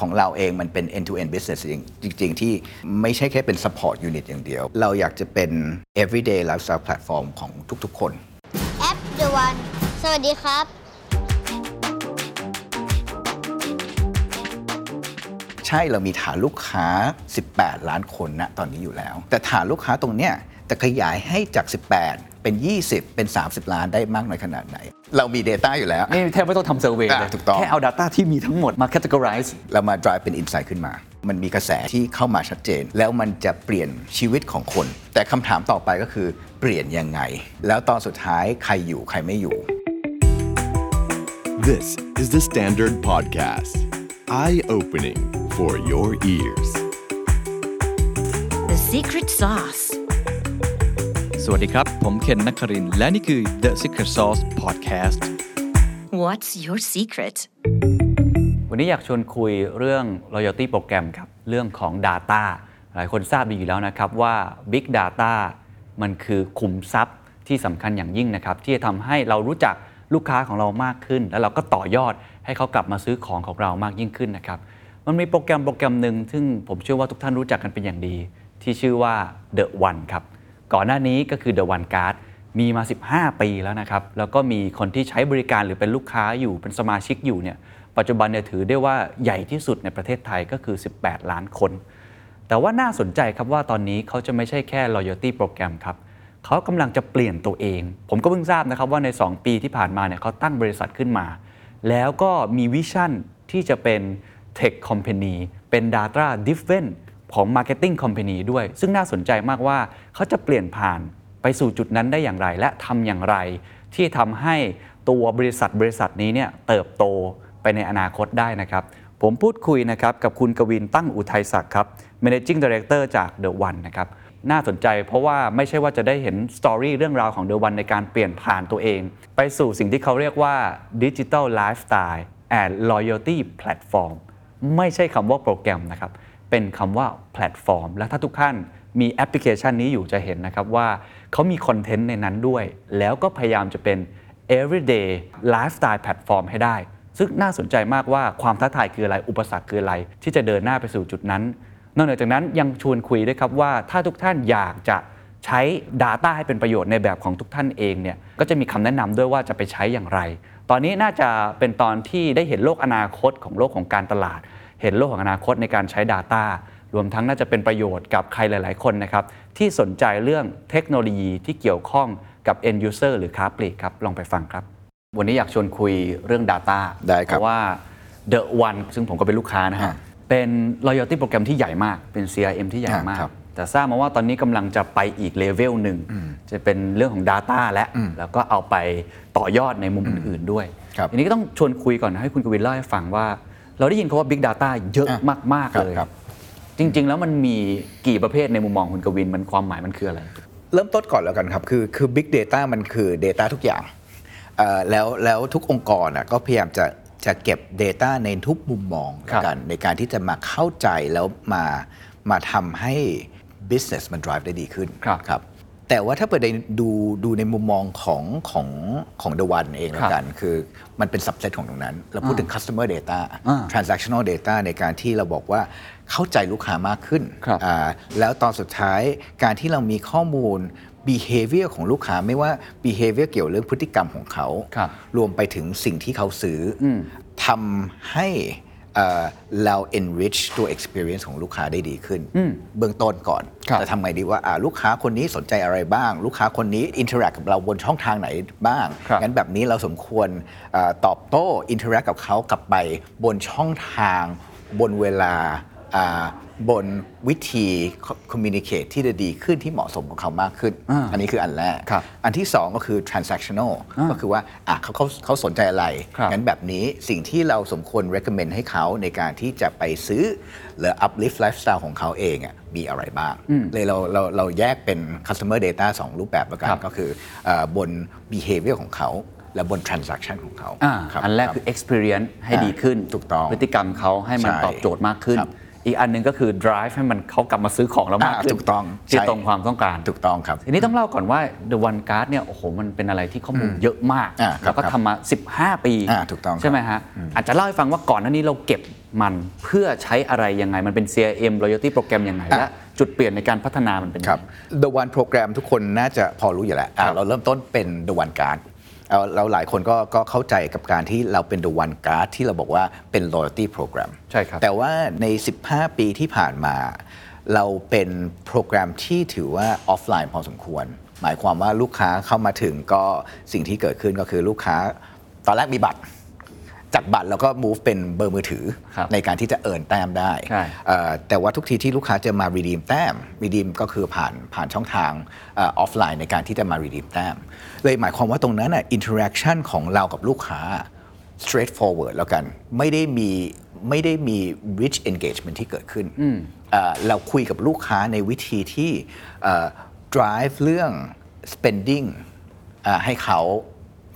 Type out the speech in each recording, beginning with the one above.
ของเราเองมันเป็น end to end business จริง ๆ ที่ไม่ใช่แค่เป็น support unit อย่างเดียว เราอยากจะเป็น everyday lifestyle platform ของทุก ๆ คนแอป The One สวัสดีครับ ใช่เรามีฐานลูกค้า 18 ล้านคนนะตอนนี้อยู่แล้ว แต่ฐานลูกค้าตรงเนี้ย จะขยายให้จาก 18 เป็น 20 เป็น 30 ล้านได้มากน้อยขนาดไหน เรามี Data อยู่แล้ว นี่แทบไม่ต้องทำเซอร์เวยเลยอะถูกต้อง แค่เอา Data ที่มีทั้งหมดมา categorize เรามา drive เป็น insight ขึ้นมา มันมีกระแสที่เข้ามาชัดเจน แล้วมันจะเปลี่ยนชีวิตของคน แต่คำถามต่อไปก็คือเปลี่ยนยังไง แล้วตอนสุดท้ายใครอยู่ใครไม่อยู่ This is the Standard Podcast. Eye opening for your ears. The secret sauce. สวัสดีครับ ผมเคนนักครินทร์และนี่คือ The Secret Sauce Podcast What's your secret? วันนี้อยากชวนคุยเรื่อง loyalty โปรแกรมครับ เรื่องของ Data หลายคนทราบดีอยู่แล้วนะครับว่า Big Data มันคือขุมทรัพย์ที่สำคัญอย่างยิ่งนะครับ ที่จะทำให้เรารู้จักลูกค้าของเรามากขึ้น แล้วเราก็ต่อยอดให้เขากลับมาซื้อของของเรามากยิ่งขึ้นนะครับ มันมีโปรแกรมโปรแกรมหนึ่งซึ่งผมเชื่อว่าทุกท่านรู้จักกันเป็นอย่างดี ที่ชื่อว่า The One ครับ ก่อนหน้านี้ก็คือ The One Card มีมา 15 ปีแล้วนะครับ แล้วก็มีคนที่ใช้บริการหรือเป็นลูกค้าอยู่เป็นสมาชิกอยู่เนี่ยปัจจุบันเนี่ยถือได้ว่าใหญ่ที่สุดในประเทศไทยก็คือ 18 ล้านคน แต่ว่าน่าสนใจครับว่าตอนนี้เขาจะไม่ใช่แค่ loyalty โปรแกรมครับเขากำลังจะเปลี่ยนตัวเอง ผมก็เพิ่งทราบนะครับว่าใน 2 ปีที่ผ่านมาเนี่ยเขาตั้งบริษัทขึ้นมา แล้วก็มีวิชั่นที่จะเป็น Tech Company เป็น Data Driven ของ Marketing Company ด้วย ซึ่งน่าสนใจมากว่าเขาจะเปลี่ยนผ่านไปสู่จุดนั้นได้อย่างไร และทำอย่างไร ที่ทำให้ตัวบริษัทบริษัทนี้เนี่ยเติบโตไปในอนาคตได้นะครับ ผมพูดคุยนะครับกับคุณกวินตั้งอุทัยศักดิ์ครับ Managing Director จาก The One นะครับน่าสนใจเพราะว่าไม่ใช่ว่าจะได้เห็นสตอรี่เรื่องราวของ The One ในการเปลี่ยนผ่านตัวเอง ไปสู่สิ่งที่เขาเรียกว่า Digital Lifestyle and Loyalty Platform ไม่ใช่คำว่าโปรแกรมนะครับ เป็นคำว่าแพลตฟอร์ม และถ้าทุกท่านมีแอปพลิเคชันนี้อยู่จะเห็นนะครับว่าเขามี content ในนั้นด้วย แล้วก็พยายามจะเป็น everyday lifestyle platform ให้ได้ ซึ่งน่าสนใจมากว่าความท้าทายคืออะไร อุปสรรคคืออะไร ที่จะเดินหน้าไปสู่จุดนั้น นอกเหนือจากนั้นยังชวนคุยด้วยครับว่าถ้าทุกท่านอยากจะใช้ Data ให้เป็นประโยชน์ในแบบของทุกท่านเองเนี่ยก็จะมีคำแนะนำด้วยว่าจะไปใช้อย่างไร ตอนนี้น่าจะเป็นตอนที่ได้เห็นโลกอนาคตของโลกของการตลาด เห็นโลกของอนาคตในการใช้ Data รวมทั้งน่าจะเป็นประโยชน์กับใครหลาย ๆ คนนะครับ ที่สนใจเรื่องเทคโนโลยีที่เกี่ยวข้องกับ end user หรือค้าปลีกครับ ลองไปฟังครับ วันนี้อยากชวนคุยเรื่อง Data ได้ครับเพราะว่า The One ซึ่งผมก็เป็นลูกค้านะฮะอ่าเป็น loyalty โปรแกรมที่ใหญ่มาก เป็น CRM ที่ใหญ่มากอ่าครับแต่ทราบมาว่าตอนนี้กำลังจะไปอีกเลเวลหนึ่ง จะเป็นเรื่องของ Data และ แล้วก็เอาไปต่อยอดในมุมอื่น ๆ ด้วยครับทีนี้ก็ต้องชวนคุยก่อนให้คุณกวินเล่าให้ฟังว่า เราได้ยินคาว่า Big Data เยอะอะมากๆครับเลยครับจริง ๆ แล้วมันมีกี่ประเภทในมุมมองคุณกวินมันความหมายมันคืออะไร เริ่มต้นก่อนแล้วกันครับ คือคือ Big Data มันคือ Data ทุกอย่างเอ่อแล้วแล้วทุกองค์กรน่ะก็พยายามจะจะเก็บ Data ในทุกมุมมองครับกันในการที่จะมาเข้าใจแล้วมามาทำให้ business มัน drive ได้ดีขึ้นครับครับ แต่ว่าถ้าเปิดในดูดูในมุมมองของของของ The One เองแล้วกันคือมันเป็น subset ของตรงนั้น เราพูดถึง customer data อ่า transactional data ในการที่เราบอกว่าเข้าใจลูกค้ามากขึ้นครับอ่าแล้วตอนสุดท้ายการที่เรามีข้อมูล behavior ของลูกค้าไม่ว่า behavior เกี่ยวเรื่องพฤติกรรมของเขาครับรวมไปถึงสิ่งที่เขาซื้ออทำให้ เอ่อเรา enrich ตัว experience ของลูกค้าได้ดีขึ้น เบื้องต้นก่อนครับจะทำไงดีว่าอ่าลูกค้าคนนี้สนใจอะไรบ้าง ลูกค้าคนนี้ interact กับเราบนช่องทางไหนบ้างครับงั้นแบบนี้เราสมควรเออตอบโต้ interact กับเขากลับไปบนช่องทางบนเวลา อ่าบนวิธี communicate ที่จะดีขึ้นที่เหมาะสมกับเขามากขึ้นอ่าอันนี้คืออันแรกครับอันที่ 2 ก็คือ transactional อ่าก็คือว่าอะเขาเขาเขาสนใจอะไรครับงั้นแบบนี้สิ่งที่เราสมควร recommend ให้เขาในการที่จะไปซื้อ หรือ uplift lifestyle ของเขาเองอะมีอะไรบ้าง เลยเราเราเราแยกเป็น customer data 2 รูปแบบแล้วกัครันบก็คือเอ่อบน behavior ของเขาและบน transaction ของเขาอ่าครับอันแรกครับคือ experience ให้อ่าดีขึ้น ถูกต้อง พฤติกรรมเขาให้มันใช่ตอบโจทย์มากขึ้นครับ อีกอันหนึงก็คือ drive ให้มันเขากลับมาซื้อของเรามากอ่าขึ้นถูกต้องที่ใช่ตรงความต้องการถูกต้องครับทีนี้ต้องเล่าก่อนว่า The One Card เนี่ยโอ้โหมันเป็นอะไรที่ข้อมูลเยอะมากอ่าครับแล้วก็ทำมา 15 ปีอ่าถูกต้องครับใช่ไหมฮะอาจจะเล่าให้ฟังว่าก่อนหน้านี้เราเก็บมันเพื่อใช้อะไรยังไงมันเป็น CRM loyalty โปรแกรมยังไงและจุดเปลี่ยนในการพัฒนามันเป็นยังครับไง The One Program ทุกคนน่าจะพอรู้อยู่แล้วอะครับเราเริ่มต้นเป็น The One Card เอาเราหลายคนก็ก็เข้าใจกับการที่เราเป็น The One Card ที่เราบอกว่าเป็น loyalty program ใช่ครับ แต่ว่าใน 15 ปีที่ผ่านมา เราเป็นโปรแกรมที่ถือว่าออฟไลน์พอสมควร หมายความว่าลูกค้าเข้ามาถึงก็สิ่งที่เกิดขึ้นก็คือลูกค้าตอนแรกมีบัตร จากบัตรแล้วก็ move เป็นเบอร์มือถือ ครับในการที่จะ earn แต้มได้ใช่ เอ่อแต่ว่าทุกทีที่ลูกค้าจะมา redeem แต้ม redeem ก็คือผ่านผ่านช่องทางออฟไลน์ในการที่จะมา redeem แต้ม เลยหมายความว่าตรงนั้นน่ะ interaction ของเรากับลูกค้า straightforward แล้วกันไม่ได้มีไม่ได้มี rich engagement ที่เกิดขึ้นเอ่อเราคุยกับลูกค้าในวิธีที่เอ่อ drive เรื่อง spending อ่าให้เขา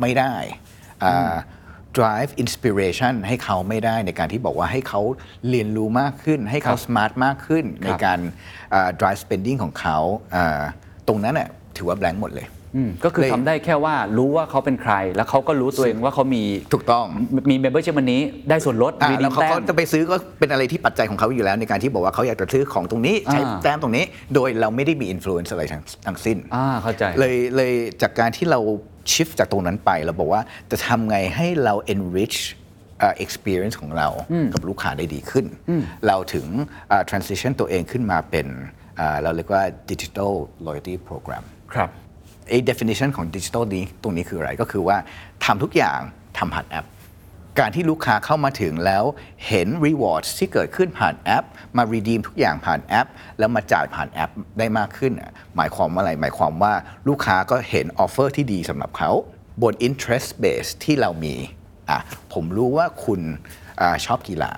ไม่ได้อ่า drive inspiration ให้เขาไม่ได้ในการที่บอกว่าให้เขาเรียนรู้มากขึ้น ให้เขา smart มากขึ้น ในการอ่า drive spending ของเขาอ่าตรงนั้นน่ะถือว่า blank หมดเลย อืมก็คือเลยทำได้แค่ว่ารู้ว่าเขาเป็นใคร แล้วเขาก็รู้ตัวเองว่าเขามีถูกต้องมี membership วันนี้ได้ส่วนลดอ่ามีแล้วเขาแต้ก็มจะไปซื้อก็เป็นอะไรที่ปัจจัยของเขาอยู่แล้วในการที่บอกว่าเขาอยากจะซื้อของตรงนี้ใช้อ่า แต้มตรงนี้ โดยเราไม่ได้มี influence อะไรทั้งทั้งสิ้น อ่าเข้าใจ เลยเลยจากการที่เรา shift จากตรงนั้นไปเราบอกว่าจะทำไงให้เรา enrich เอ่อ experience ของเรากับลูกค้าได้ดีขึ้น เราถึงเอ่อ transition ตัวเองขึ้นมาเป็นเอ่อเราเรียกว่า digital loyalty program ครับ ไอ้ definition ของดิจิทัลนี้ตรงนี้คืออะไรก็คือว่าทำทุกอย่างทำผ่านแอป การที่ลูกค้าเข้ามาถึงแล้วเห็น rewards ที่เกิดขึ้นผ่านแอป มา redeem ทุกอย่างผ่านแอป แล้วมาจ่ายผ่านแอปได้มากขึ้น หมายความว่าอะไร หมายความว่าลูกค้าก็เห็น offer ที่ดีสำหรับเขาบน interest base ที่เรามีอะผมรู้ว่าคุณอชอบกีฬา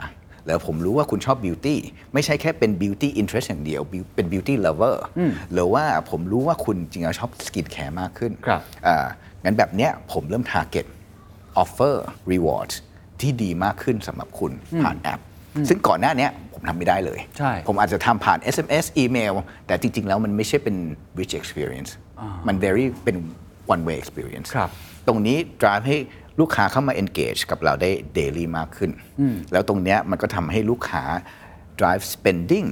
แล้วผมรู้ว่าคุณชอบ beauty ไม่ใช่แค่เป็น beauty interest อย่างเดียว beauty- เป็น beauty lover หรือว่าผมรู้ว่าคุณจริงๆแล้วชอบสกินแคร์มากขึ้นครับอ่างั้นแบบเนี้ยผมเริ่ม target offer reward ที่ดีมากขึ้นสำหรับคุณผ่านแอป ซึ่งก่อนหน้าเนี้ยผมทำไม่ได้เลยใช่ผมอาจจะทำผ่าน SMS อีเมลแต่จริง ๆ แล้วมันไม่ใช่เป็น rich experience มัน very เป็น one way experience ครับตรงนี้ drive ให้ ลูกค้าเข้ามา engage กับเราได้ daily มากขึ้น แล้วตรงเนี้ยมันก็ทำให้ลูกค้า drive spending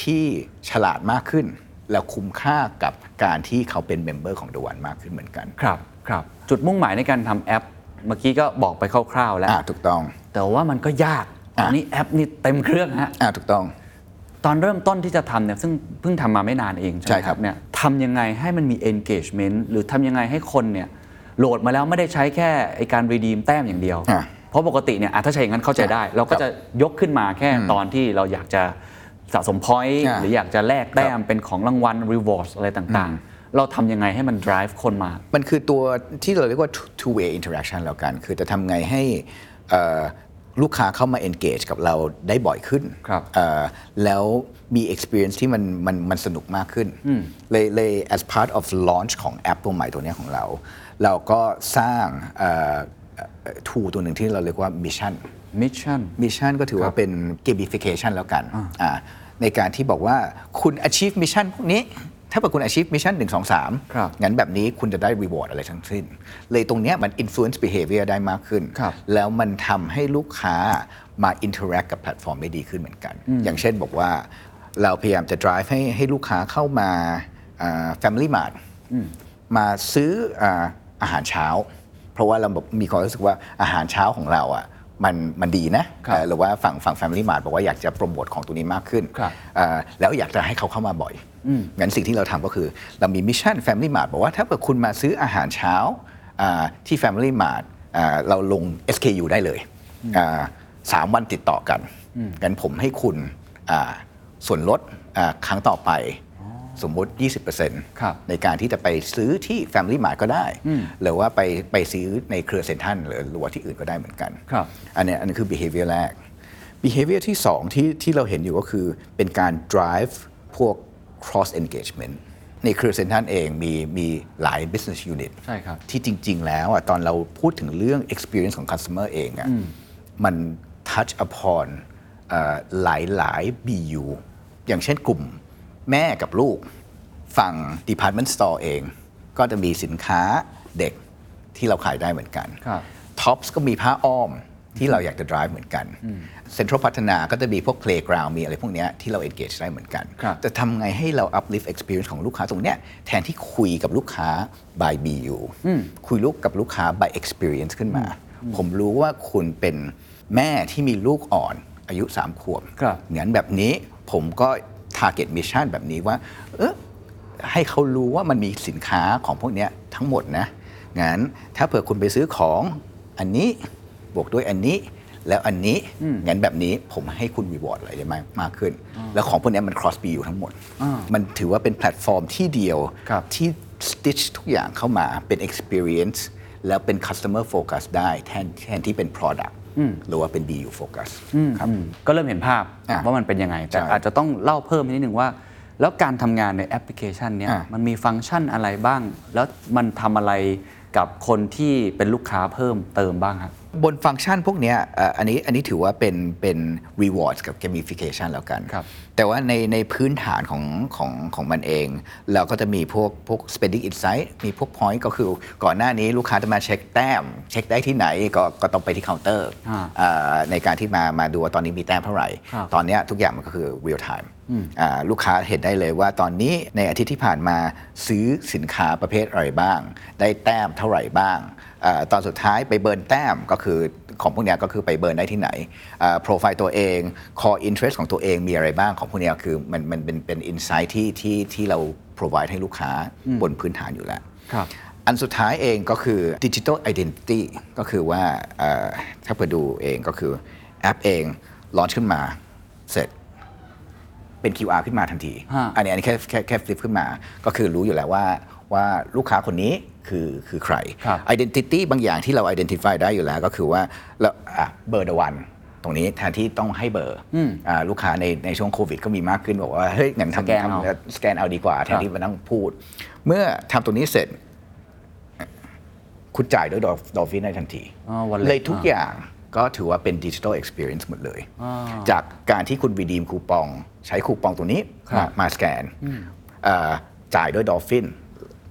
ที่ฉลาดมากขึ้น แล้วคุ้มค่ากับการที่เขาเป็นเมมเบอร์ของ The One มากขึ้นเหมือนกัน ครับครับ จุดมุ่งหมายในการทำแอป เมื่อกี้ก็บอกไปคร่าวๆแล้วอ่าถูกต้อง แต่ว่ามันก็ยากตอนนี้แอปนี่เต็มเครื่องฮะอ่าถูกต้อง ตอนเริ่มต้นที่จะทำเนี่ยซึ่งเพิ่งทำมาไม่นานเองใช่ไหใช่มคครัรับบเนี่ยทำยังไงให้มันมี engagement หรือทำยังไงให้คนเนี่ย โหลดมาแล้วไม่ได้ใช้แค่ไอการ redeem แต้มอย่างเดียว อะ เพราะปกติเนี่ยอะถ้าใช้อย่างนั้นเข้าใจได้ เราก็จะยกขึ้นมาแค่ตอนที่เราอยากจะสะสม point อะหรืออยากจะแลกแต้มเป็นของรางวัล rewards อะไรต่างๆ เราทำยังไงให้มัน drive คนมา มันคือตัวที่เราเรียกว่า two way interaction แล้วกัน คือจะทำไงให้เอ่อลูกค้าเข้ามา engage กับเราได้บ่อยขึ้นครับเอ่อแล้วมี experience ที่มันมันมันสนุกมากขึ้นเลยเลย as part of launch ของแอปตัวใหม่ตัวเนี้ยของเรา เราก็สร้างเอ่อเอ่อ tool ตัวหนึ่งที่เราเรียกว่า mission mission มิชชั่นก็ถือว่าเป็น gamification แล้วกันอ่าในการที่บอกว่าคุณ achieve mission พวกนี้ ถ้าเกิดคุณ achieve mission 1 2ครับ3งั้นแบบนี้คุณจะได้ reward อะไรทั้งสิ้น เลยตรงเนี้ยมัน influence behavior ได้มากขึ้นครับแล้วมันทำให้ลูกค้ามา interact กับแพลตฟอร์มได้ดีขึ้นเหมือนกัน อย่างเช่นบอกว่าเราพยายามจะ drive ให้ให้ลูกค้าเข้ามาอ่า Family Mart มาซื้อ อาอาหารเช้า เพราะว่าเราแบบมีความรู้สึกว่าอาหารเช้าของเราอะมันมันดีนะครับเอ่อหรือว่าฝั่งฝั่ง Family Mart บอกว่าอยากจะโปรโมทของตัวนี้มากขึ้นครับเอ่อแล้วอยากจะให้เขาเข้ามาบ่อยงั้นสิ่งที่เราทำก็คือ เรามี mission Family Mart บอกว่าถ้าเกิดคุณมาซื้ออาหารเช้าอ่าที่ Family Mart อ่าเราลง SKU ได้เลยอ่าสามวันติดต่อกันงั้นผมให้คุณอ่าส่วนลดอ่าครั้งต่อไป สมมุติ 20%ครับในการที่จะไปซื้อที่ Family Mart ก็ได้ หรือว่าไปไปซื้อในเครือเซ็นทรัลหรือหรือว่าที่อื่นก็ได้เหมือนกันครับอันเนี้ยอันนี้คือ behavior แรก behavior ที่สองที่ที่เราเห็นอยู่ก็คือเป็นการ drive พวก cross engagement ในเครือเซ็นทรัลเองมีมีหลาย business unit ใช่ครับที่จริง ๆ แล้วอะตอนเราพูดถึงเรื่อง experience ของ customer เองอะมัน touch upon เอ่อหลายหลาย BU อย่างเช่นกลุ่ม แม่กับลูกฝั่ง department store เอง ก็จะมีสินค้าเด็กที่เราขายได้เหมือนกันครับท็อปส์ก็มีผ้าอ้อมที่เราอยากจะ drive เหมือนกันเซ็นทรัลพัฒนาก็จะมีพวก playground มีอะไรพวกเนี้ยที่เรา engage ได้เหมือนกันครับจะทำไงให้เรา uplift experience ของลูกค้าตรงเนี้ยแทนที่คุยกับลูกค้า by BU คุยลูกกับลูกค้า by experience ขึ้นมา ผมรู้ว่าคุณเป็นแม่ที่มีลูกอ่อนอายุ 3 ขวบครับงั้นแบบนี้ผมก็ target mission แบบนี้ว่า เออให้เขารู้ว่ามันมีสินค้าของพวกเนี้ยทั้งหมดนะ งั้นถ้าเผื่อคุณไปซื้อของอันนี้บวกด้วยอันนี้แล้วอันนี้งั้นแบบนี้ผมให้คุณ reward อะไรได้มากมากขึ้น แล้วของพวกเนี้ยมัน cross BU ทั้งหมด มันถือว่าเป็นแพลตฟอร์มที่เดียวครับที่ stitch ทุกอย่างเข้ามาเป็น experience แล้วเป็น customer focus ได้แทนแทนที่เป็น product หรือว่าเป็น BU focus ครับก็เริ่มเห็นภาพอะว่ามันเป็นยังไง แต่ใช่อาจจะต้องเล่าเพิ่มนิดนึงว่า แล้วการทำงานในแอปพลิเคชันเนี้ยอะมันมีฟังก์ชันอะไรบ้าง แล้วมันทำอะไร กับคนที่เป็นลูกค้าเพิ่มเติมบ้างครับ บนฟังก์ชันพวกเนี้ยเอ่ออันนี้อันนี้ถือว่าเป็นเป็น rewards กับ gamification แล้วกันครับแต่ว่าในในพื้นฐานของของของมันเอง เราก็จะมีพวกพวก spending insight มีพวก point ก็คือก่อนหน้านี้ลูกค้าจะมาเช็คแต้ม เช็คได้ที่ไหนก็ก็ต้องไปที่เคาน์เตอร์อ่าเอ่อในการที่มามาดูว่าตอนนี้มีแต้มเท่าไหร่ครับตอนเนี้ยทุกอย่างมันก็คือ real time อ่า ลูกค้าเห็นได้เลยว่าตอนนี้ในอาทิตย์ที่ผ่านมาซื้อสินค้าประเภทอะไรบ้าง ได้แต้มเท่าไหร่บ้างอาตอนสุดท้ายไป burn แต้มก็คือของพวกเนี้ยก็คือไปเบิร์นได้ที่ไหนโปรไฟล์ตัวเอง core interest ของตัวเองมีอะไรบ้างของพวกเนี้ยคือมันมันเป็นเป็น insight ที่ที่ที่เรา provide ให้ลูกค้าบนพื้นฐานอยู่แล้วครับอันสุดท้ายเองก็คือ Digital Identity ก็คือว่าเอ่อถ้าเปิดดูเองก็คือแอปเองลอนขึ้นมาเสร็จ เป็น QR ขึ้นมาทันที ฮะ อันนี้อันนี้แค่แค่แค่ฟลิปขึ้นมา ก็คือรู้อยู่แล้วว่าว่าลูกค้าคนนี้คือคือใคร ครับ Identity บางอย่างที่เรา identify ได้อยู่แล้วก็คือว่าเราอะเบอร์ The 1 ตรงนี้แทนที่ต้องให้เบอร์อ่าลูกค้าในในช่วงโควิดก็มีมากขึ้นบอกว่า เฮ้ยงั้นสแกนทำเอา ทำสแกนเอาดีกว่า แทนที่มานั่งพูด เมื่อทำตรงนี้เสร็จ คุณจ่ายด้วย Dolfin ได้ทันที อ๋อ wallet เลยทุกอ่าอย่าง ก็ถือว่าเป็น digital experience หมดเลย จากการที่คุณ redeem คูปอง ใช้คูปองตัวนี้ครับมามาสแกนเอ่อจ่ายด้วยดอลฟิน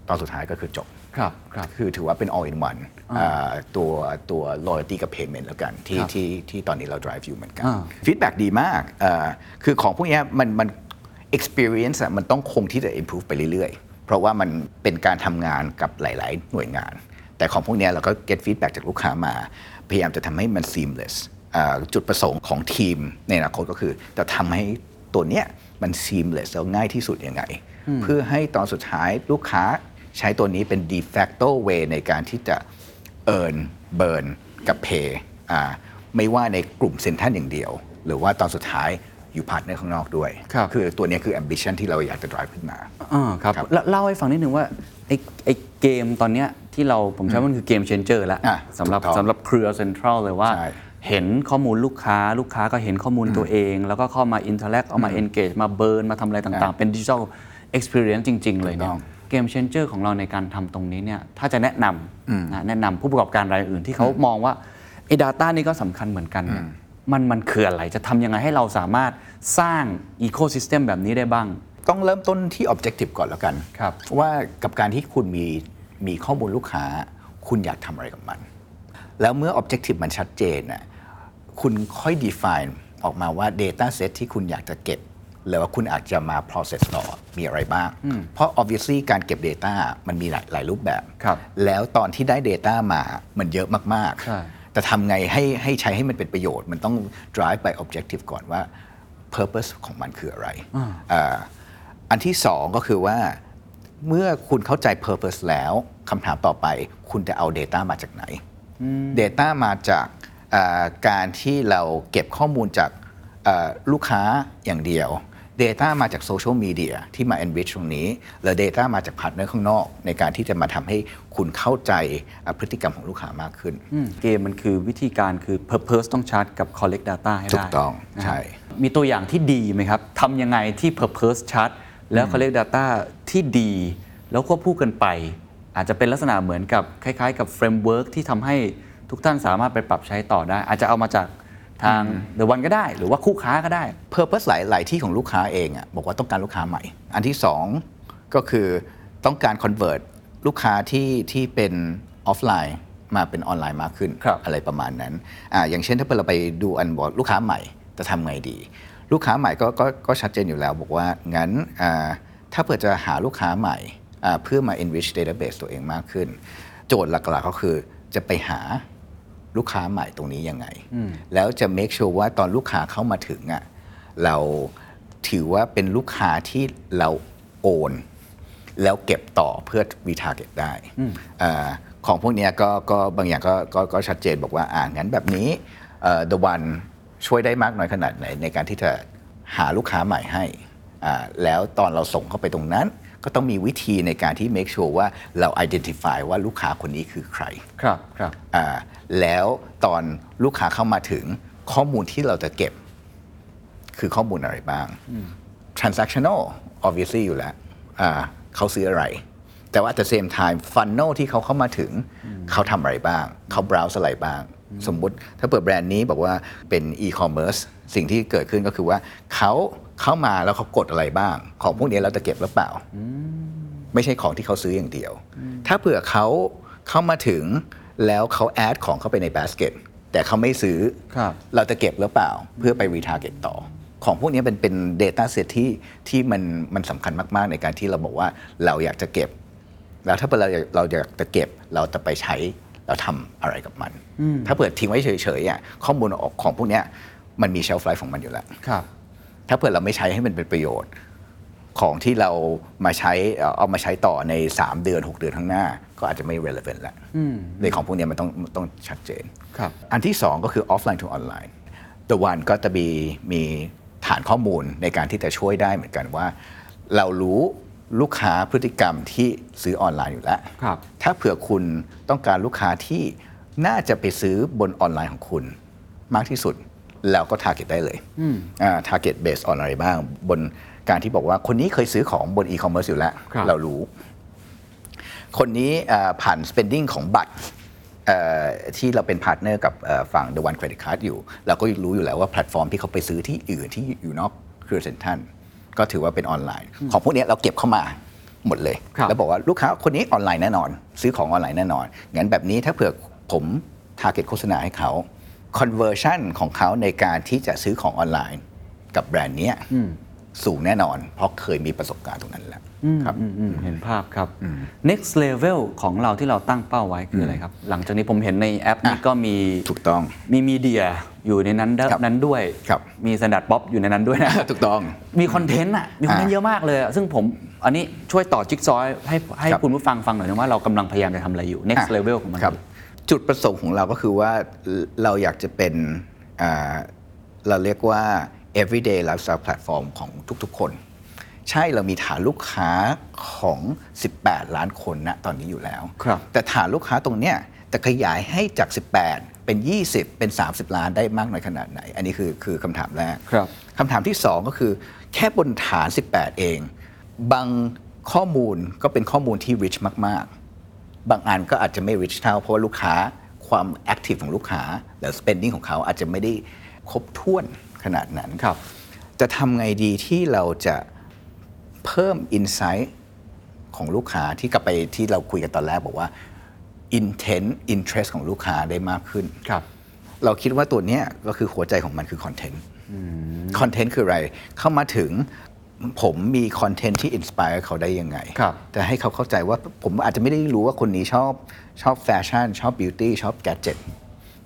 ตอนสุดท้ายก็คือจบครับครับคือถือว่าเป็น all in one เอ่อตัวตัว loyalty กับ payment แล้วกัน ที่ครับที่ที่ตอนนี้เรา drive อยู่เหมือนกันอ่า feedback ดีมากเอ่อคือของพวกเนี้ยมันมัน experience อะมันต้องคงที่จะ improve ไปเรื่อยๆ เพราะว่ามันเป็นการทำงานกับหลาย ๆ หน่วยงาน แต่ของพวกเนี้ยเราก็ get feedback จากลูกค้ามา พยายามจะทำให้มัน seamless เอ่อจุดประสงค์ของทีมในอนาคตก็คือ จะทำให้ตัวเนี้ยมัน seamless แล้วง่ายที่สุดยังไง เพื่อให้ตอนสุดท้ายลูกค้าใช้ตัวนี้เป็น de facto way ในการที่จะ earn burn กับ pay อ่าไม่ว่าในกลุ่มเซ็นทรัลอย่างเดียว หรือว่าตอนสุดท้ายอยู่พาร์ทเนอร์ข้างนอกด้วยครับคือตัวเนี้ยคือ ambition ที่เราอยากจะ drive ขึ้นมาอ่าครับครับแล้วเล่าให้ฟังนิดนึงว่าไอ้ไอ้เกมตอนเนี้ย ที่เราผมใช้ว่ามันคือ game changer แล้วอะสำหรับถูกต้องสำหรับเครือเซ็นทรัลเลยว่าใช่เห็นข้อมูลลูกค้า ลูกค้าก็เห็นข้อมูลตัวเอง แล้วก็เข้ามาอินเทอร์แลกเอามา engage มาเบิร์นมาทำอะไรต่างๆ เป็น digital experience จริง ๆ เลยเนี่ย ถูยกต้อง game changer ของเราในการทำตรงนี้เนี่ยถ้าจะแนะนำนะแนะนำผู้ประกอบการรายอื่นที่เขามองว่าไอ้ Data นี่ก็สำคัญเหมือนกันเนี่ยมันมันคืออะไรจะทำยังไงให้เราสามารถสร้างอีโค y ิสเต็มแบบนี้ได้บ้าง ต้องเริ่มต้นที่ objective ก่อนแล้วกันครับว่ากับการที่คุณมี มีข้อมูลลูกค้า คุณอยากทำอะไรกับมัน แล้วเมื่อ objective มันชัดเจนน่ะคุณค่อย define ออกมาว่า data set ที่คุณอยากจะเก็บ หรือว่าคุณอาจจะมา process ต่อมีอะไรบ้าง เพราะ obviously การเก็บ data มันมีหลายหลายรูปแบบครับแล้วตอนที่ได้ data มามันเยอะมากใช่ๆแต่ทำไงให้ให้ใช้ให้มันเป็นประโยชน์ มันต้อง drive by objective ก่อนว่า purpose ของมันคืออะไรอ่าอันที่สองก็คือว่า เมื่อคุณเข้าใจ purpose แล้วคำถามต่อไป คุณจะเอา data มาจากไหน data มาจากอ่าการที่เราเก็บข้อมูลจากอ่าลูกค้าอย่างเดียว Data มาจากโซเชียลมีเดียที่มา enrich ตรงนี้และ Data มาจากพาร์ทเนอร์ข้างนอก ในการที่จะมาทำให้คุณเข้าใจอ่าพฤติกรรมของลูกค้ามากขึ้นอืมเกมมันคือวิธีการคือ Purpose ต้องชาร์จกับ Collect Data ให้ได้ ถูกต้องนะครับใช่ มีตัวอย่างที่ดีไหมครับทำยังไงที่ Purpose ชาร์จ แล้ว Collect Data ที่ดี แล้วควบคู่กันไป อาจจะเป็นลักษณะเหมือนกับคล้าย ๆ กับ Framework ที่ทำให้ทุกท่านสามารถไปปรับใช้ต่อได้ อาจจะเอามาจากทาง The One ก็ได้ หรือว่าคู่ค้าก็ได้ Purpose หลายหลายที่ของลูกค้าเองอะบอกว่าต้องการลูกค้าใหม่ อันที่สองก็คือต้องการ convert ลูกค้าที่ที่เป็นออฟไลน์มาเป็นออนไลน์มากขึ้นครับอะไรประมาณนั้นอาอย่างเช่นถ้าเกิดเราไปดูอันบอกลูกค้าใหม่จะทำไงดี ลูกค้าใหม่ก็ก็ก็ชัดเจนอยู่แล้ว บอกว่า งั้นอ่าถ้าเผื่อจะหาลูกค้าใหม่อ่าเพื่อมา enrich database ตัวเองมากขึ้น โจทย์หลักๆก็คือจะไปหาลูกค้าใหม่ตรงนี้ยังไง แล้วจะ make sure ว่าตอนลูกค้าเข้ามาถึงอะเราถือว่าเป็นลูกค้าที่เราโอนแล้วเก็บต่อเพื่อ retarget ได้อาของพวกเนี้ยก็ก็บางอย่างก็ก็ก็ชัดเจนบอกว่าอ่างั้นแบบนี้เอ่อ The One ช่วยได้มากน้อยขนาดไหน ในการที่จะหาลูกค้าใหม่ให้อ่าแล้วตอนเราส่งเข้าไปตรงนั้น ก็ต้องมีวิธีในการที่ make sure ว่าเรา identify ว่าลูกค้าคนนี้คือใคร ครับครับอ่าแล้วตอนลูกค้าเข้ามาถึงข้อมูลที่เราจะเก็บ คือข้อมูลอะไรบ้าง transactional obviously อยู่แล้วอ่าเขาซื้ออะไร แต่ว่า at the same time funnel ที่เขาเข้ามาถึง เขาทำอะไรบ้าง เขา browse อะไรบ้าง สมมุติถ้าเปิดแบรนด์นี้บอกว่าเป็น e-commerce สิ่งที่เกิดขึ้นก็คือว่าเขาเข้ามาแล้วเขากดอะไรบ้าง ของพวกนี้เราจะเก็บหรือเปล่า ไม่ใช่ของที่เขาซื้ออย่างเดียว ถ้าเผื่อเขาเข้ามาถึงแล้วเขา add ของเข้าไปในบาสเกตแต่เขาไม่ซื้อครับเราจะเก็บหรือเปล่า เพื่อไป retarget ต่อ ของพวกนี้เป็นเป็น Data Set ที่ที่มันมันสำคัญมาก ๆ ในการที่เราบอกว่าเราอยากจะเก็บ แล้วถ้าเผื่อเราอยากเราอยากจะเก็บเราจะไปใช้ เราทำอะไรกับมัน ถ้าเผื่อทิ้งไว้เฉยๆอะข้อมูลออกของพวกเนี้ยมันมี shelf life ของมันอยู่แล้วครับถ้าเผื่อเราไม่ใช้ให้มันเป็นประโยชน์ ของที่เรามาใช้เอ่อเอามาใช้ต่อใน 3 เดือน 6 เดือนข้างหน้า ก็อาจจะไม่ relevant แล้วในของพวกเนี้ยมันต้องต้องชัดเจนครับอันที่ 2 ก็คือ offline to online the one ก็จะมีมีฐานข้อมูลในการที่จะช่วยได้เหมือนกันว่า เรารู้ ลูกค้าพฤติกรรมที่ซื้อออนไลน์อยู่แล้วครับถ้าเผื่อคุณต้องการลูกค้าที่น่าจะไปซื้อบนออนไลน์ของคุณ มากที่สุดแล้วก็ target ได้เลยอ่า target based on อะไรบ้าง บนการที่บอกว่าคนนี้เคยซื้อของบน e-commerce อยู่แล้วครับเรารู้ คนนี้อ่าผ่าน spending ของบัตรเอ่อที่เราเป็นพาร์ทเนอร์กับเอ่อฝั่ง The One Credit Card อยู่ เราก็รู้อยู่แล้วว่าแพลตฟอร์มที่เขาไปซื้อที่อื่นที่อยู่นอกเครือเซ็นทรัล ก็ถือว่าเป็นออนไลน์ ของพวกเนี้ยเราเก็บเข้ามาหมดเลยครับแล้วบอกว่าลูกค้าคนนี้ออนไลน์แน่นอน ซื้อของออนไลน์แน่นอนงั้นแบบนี้ถ้าเผื่อผม target โฆษณาให้เขา conversion ของเขาในการที่จะซื้อของออนไลน์ กับแบรนด์เนี้ย สูงแน่นอน เพราะเคยมีประสบการณ์ตรงนั้นแล้วครับอืมอืมเห็นภาพครับ next level ของเราที่เราตั้งเป้าไว้คืออะไรครับ หลังจากนี้ผมเห็นในแอปนี้อะก็มีถูกต้องมีมีเดียอยู่ในนั้นด้ครับนั้นด้วยครับมี Standard Pop อยู่ในนั้นด้วยนะถูกต้อง มีคอนเทนต์อะมีคอนเทนต์อะเยอะมากเลยอะซึ่งผมอันนี้ช่วยต่อจิ๊กซอว์ให้ให้ครับคุณผู้ฟังฟังหน่อยนะว่าเรากำลังพยายามจะทำอะไรอยู่ next อะ level ของมันครับคือจุดประสงค์ของเราก็คือว่าเราอยากจะเป็นอ่าเราเรียกว่า everyday lifestyle platform ของทุกๆคน ใช่เรามีฐานลูกค้าของ 18 ล้านคนนะตอนนี้อยู่แล้วครับแต่ฐานลูกค้าตรงเนี้ยจะขยายให้จาก 18 เป็น 20 เป็น 30 ล้านได้มากน้อยขนาดไหน อันนี้คือคือคำถามแรกครับคำถามที่ 2 ก็คือ แค่บนฐาน 18 เอง บางข้อมูลก็เป็นข้อมูลที่ rich มาก ๆ บางอันก็อาจจะไม่ rich เท่า เพราะว่าลูกค้าความ active ของลูกค้าหรือ spending ของเขาอาจจะไม่ได้ครบถ้วน ขนาดนั้นครับจะทำไงดีที่เราจะเพิ่ม insight ของลูกค้าที่กลับไปที่เราคุยกันตอนแรกบอกว่า intent interest ของลูกค้าได้มากขึ้นครับ เราคิดว่าตัวเนี้ยก็คือหัวใจของมันคือคอนเทนต์คอนเทนต์คืออะไร เข้ามาถึงผมมีคอนเทนต์ที่ inspire เขาได้ยังไงครับแต่ให้เขาเข้าใจว่าผมอาจจะไม่ได้รู้ว่าคนนี้ชอบชอบแฟชั่น ชอบ beauty ชอบ gadget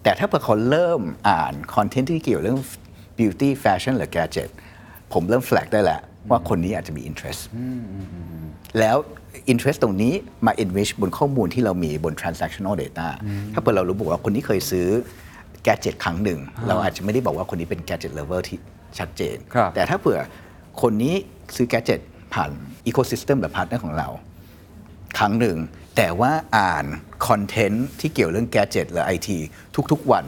แต่ถ้าเผื่อเขาเริ่มอ่านคอนเทนต์ที่เกี่ยวเรื่อง บิวตี้แฟชั่นหรือแกจ e t ผมเริ่มแฟลกได้แล้วว่าคนนี้อาจจะมี interest แล้ว interest ตรงนี้มา enrich บนข้อมูลที่เรามีบน transactional data ถ้าเปิดเรารู้บอกว่าคนนี้เคยซื้อ gadget ครั้งหนึ่ง เราอาจจะไม่ได้บอกว่าคนนี้เป็น gadget lover ที่ชัดเจนครับแต่ถ้าเผื่อคนนี้ซื้อ gadget ผ่าน ecosystem หรือ partner ของเรา ครั้งหนึ่ง แต่ว่าอ่านคอนเทนต์ที่เกี่ยวเรื่องแกจ e t หรือไอทีทุก ๆ วัน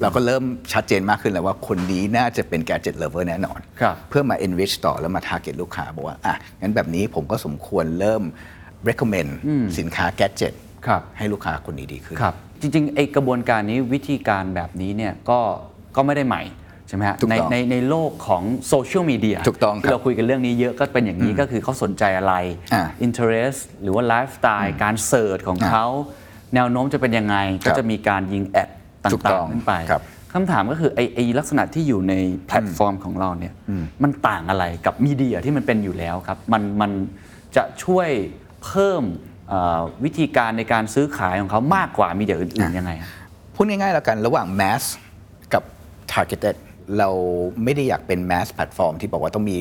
เราก็เริ่มชัดเจนมากขึ้นแล้วว่าคนนี้น่าจะเป็นแกจ e t lover แน่นอนครับเพื่อมา enrich ต่อแล้วมา target ลูกค้า บอกว่า อะ งั้นแบบนี้ผมก็สมควรเริ่ม recommend สินค้าแกจ e t ครับให้ลูกค้าคนนี้ดีขึ้นครับจริงๆไอ้กระบวนการนี้วิธีการแบบนี้เนี่ยก็ก็ไม่ได้ใหม่ ใช่ไหมฮะถูกในต้องในในโลกของโซเชียลมีเดียถูกต้องครับที่เราคุยกันเรื่องนี้เยอะก็เป็นอย่างนี้ก็คือเขาสนใจอะไรอ่า interest หรือว่าไลฟ์สไตล์การ search ของอ่าเขา แนวโน้มจะเป็นยังไง ก็จะมีการยิง ad ต่างๆถูกต้องขึ้นไปครับคำถามก็คือไอ้ไอ้ลักษณะที่อยู่ในแพลตฟอร์มของเราเนี่ยมันต่างอะไรกับมีเดียที่มันเป็นอยู่แล้วครับมันมันจะช่วยเพิ่มเอ่อวิธีการในการซื้อขายของเขามากกว่ามีเดียอื่นๆยังไงอะพูดง่ายๆแล้วกันระหว่าง mass กับ targeted เราไม่ได้อยากเป็น mass platform ที่บอกว่าต้องมี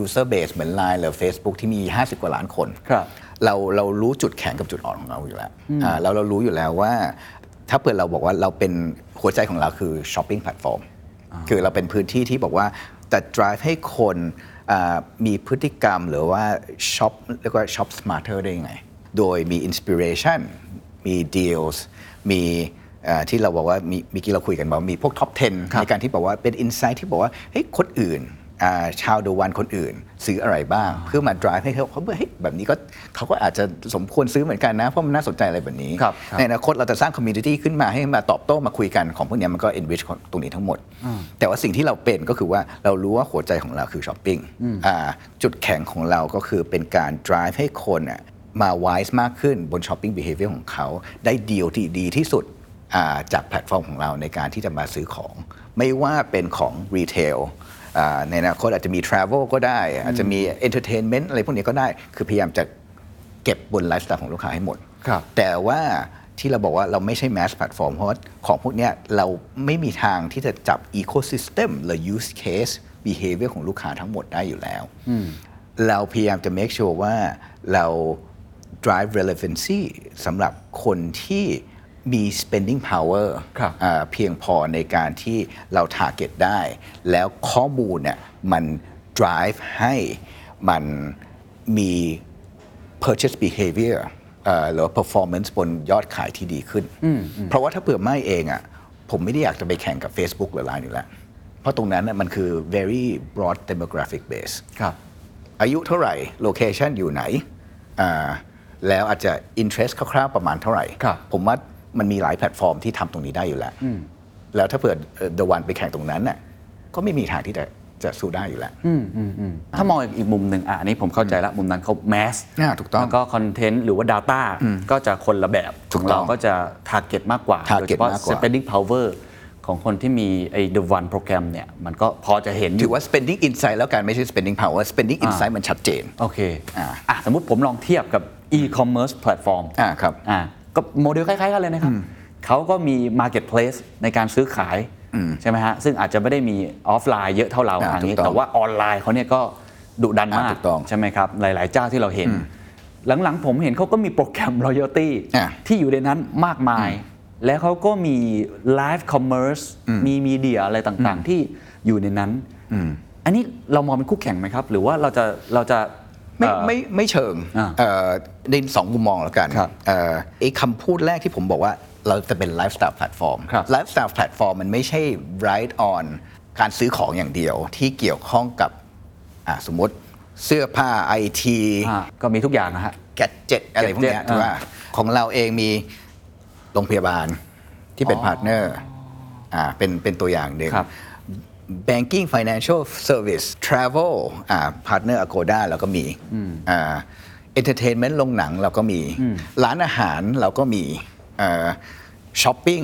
user base เหมือน Line หรือ Facebook ที่มี 50 กว่าล้านคนครับเราเรารู้จุดแข็งกับจุดอ่อนของเราอยู่แล้วอ่าแล้วเรารู้อยู่แล้วว่า ถ้าเปิดเราบอกว่าเราเป็นหัวใจของเราคือ shopping platform คือเราเป็นพื้นที่ที่บอกว่าจะ drive ให้คนอ่ามีพฤติกรรมหรือว่า shop เรียกว่า shop smarter ได้ยังไง โดยมี inspiration มี deals มีเอ่อ ที่เราบอกว่ามีเมีกี้เราคุยกันว่ามีพวก top 10 ในการที่บอกว่าเป็น insight ที่บอกว่าเฮ้ยคนอื่นอ่าชาวเดวันคนอื่น ซื้ออะไรบ้าง เพื่อมา drive ให้เขาเขาเฮ้ยแบบนี้ก็เขาก็อาจจะสมควรซื้อเหมือนกันนะ เพราะมันน่าสนใจอะไรแบบนี้ครับครับในอนาคตเราจะสร้าง community ขึ้นมาให้มาตอบโต้มาคุยกันของพวกเนี้ยมันก็ enrich ของตรงนี้ทั้งหมด แต่ว่าสิ่งที่เราเป็นก็คือว่าเรารู้ว่าหัวใจของเราคือช้อปปิ้งอ่าจุดแข็งของเราก็คือเป็นการ drive ให้คนอะมา wise มากขึ้นบน shopping behavior ของเขาได้ดีลที่ดีที่สุดอ่า จากแพลตฟอร์มของเราในการที่จะมาซื้อของ ไม่ว่าเป็นของ retail อ่าในอนาคตอาจจะมี travel ก็ได้ อาจจะมี entertainment อะไรพวกนี้ก็ได้ คือพยายามจะเก็บบนไลฟ์สไตล์ของลูกค้าให้หมดครับแต่ว่าที่เราบอกว่าเราไม่ใช่ mass platform เพราะว่าของพวกเนี้ยเราไม่มีทางที่จะจับ ecosystem หรือ use case behavior ของลูกค้าทั้งหมดได้อยู่แล้ว เราพยายามจะ make sure ว่าเรา drive relevancy สำหรับคนที่ มี spending power ครับอ่าเพียงพอในการที่เรา target ได้ แล้วข้อมูลเนี่ยมัน drive ให้มันมี purchase behavior เอ่อหรือว่า performance บนยอดขายที่ดีขึ้น เพราะว่าถ้าเผื่อไม่เองอะผมไม่ได้อยากจะไปแข่งกับ Facebook หรือ Line อยู่แล้ว เพราะตรงนั้นน่ะมันคือ very broad demographic base ครับอายุเท่าไหร่ location อยู่ไหนอ่าแล้วอาจจะ interest คร่าวๆประมาณเท่าไหร่ครับผมว่า มันมีหลายแพลตฟอร์มที่ทำตรงนี้ได้อยู่แล้วแล้วถ้าเผื่อ The One ไปแข่งตรงนั้นน่ะก็ไม่มีทางที่จะจะสู้ได้อยู่แล้วถ้ามองอีกมุมหนึ่งอะอันนี้ผมเข้าใจแล้วมุมนั้นเขาแมสอ่าถูกต้องแล้วก็คอนเทนต์หรือว่า Data ก็จะคนละแบบถูขกองต้เราองก็จะ Target มากกว่า Target โดยเฉพาะมากกว่า spending power ของคนที่มีไอ้ The One โปรแกรมเนี่ย มันก็พอจะเห็นอถืยู่อว่า spending insight แล้วกันไม่ใช่ spending power spending insight มันชัดเจน โอเคอ่าอะสมมุติผมลองเทียบกับ e-commerce platform อ่าครับอ่า ก็โมเดลคล้ายๆกันเลยนะครับเขาก็มี marketplace ในการซื้อขายใช่ไหมฮะซึ่งอาจจะไม่ได้มีออฟไลน์เยอะเท่าเราอ่าอันนี้ถูกต้องแต่ว่าออนไลน์เขาเนี่ยก็ดุดันมากอ่าถูกต้องใช่ไหมครับหลาย ๆ เจ้าที่เราเห็น หลัง ๆ ผมเห็นเขาก็มีโปรแกรม loyalty อ่าที่อยู่ในนั้นมากมาย แล้วเขาก็มี live commerce มีมีเดียอะไรต่างๆ ที่อยู่ในนั้น อันนี้เรามองเป็นคู่แข่งไหมครับ หรือว่าเราจะเราจะ ไม่เอ่อไม่ไม่เชิงอ่าเอ่ในสองมุมมองแล้วกันครับเอ่อไอ้คำพูดแรกที่ผมบอกว่าเราจะเป็นไลฟ์สไตล์แพลตฟอร์มครับไลฟ์สไตล์แพลตฟอร์มมันไม่ใช่ rely on การซื้อของอย่างเดียวที่เกี่ยวข้องกับอะสมมติเสื้อผ้าไอทีอ่าก็มีทุกอย่างนะฮะ gadget อะไรพวกเนี้ย gadget ถูกป่ะอ่าของเราเองมีโรงพยาบาลที่เป็นพาร์ทเนอร์อ่าเป็นเป็นตัวอย่างหนึ่งครับ banking financial service travel อ่า partner Agoda เราก็มีอ่า entertainment โรงหนังเราก็มี ร้านอาหารเราก็มีช้อปปิ้ง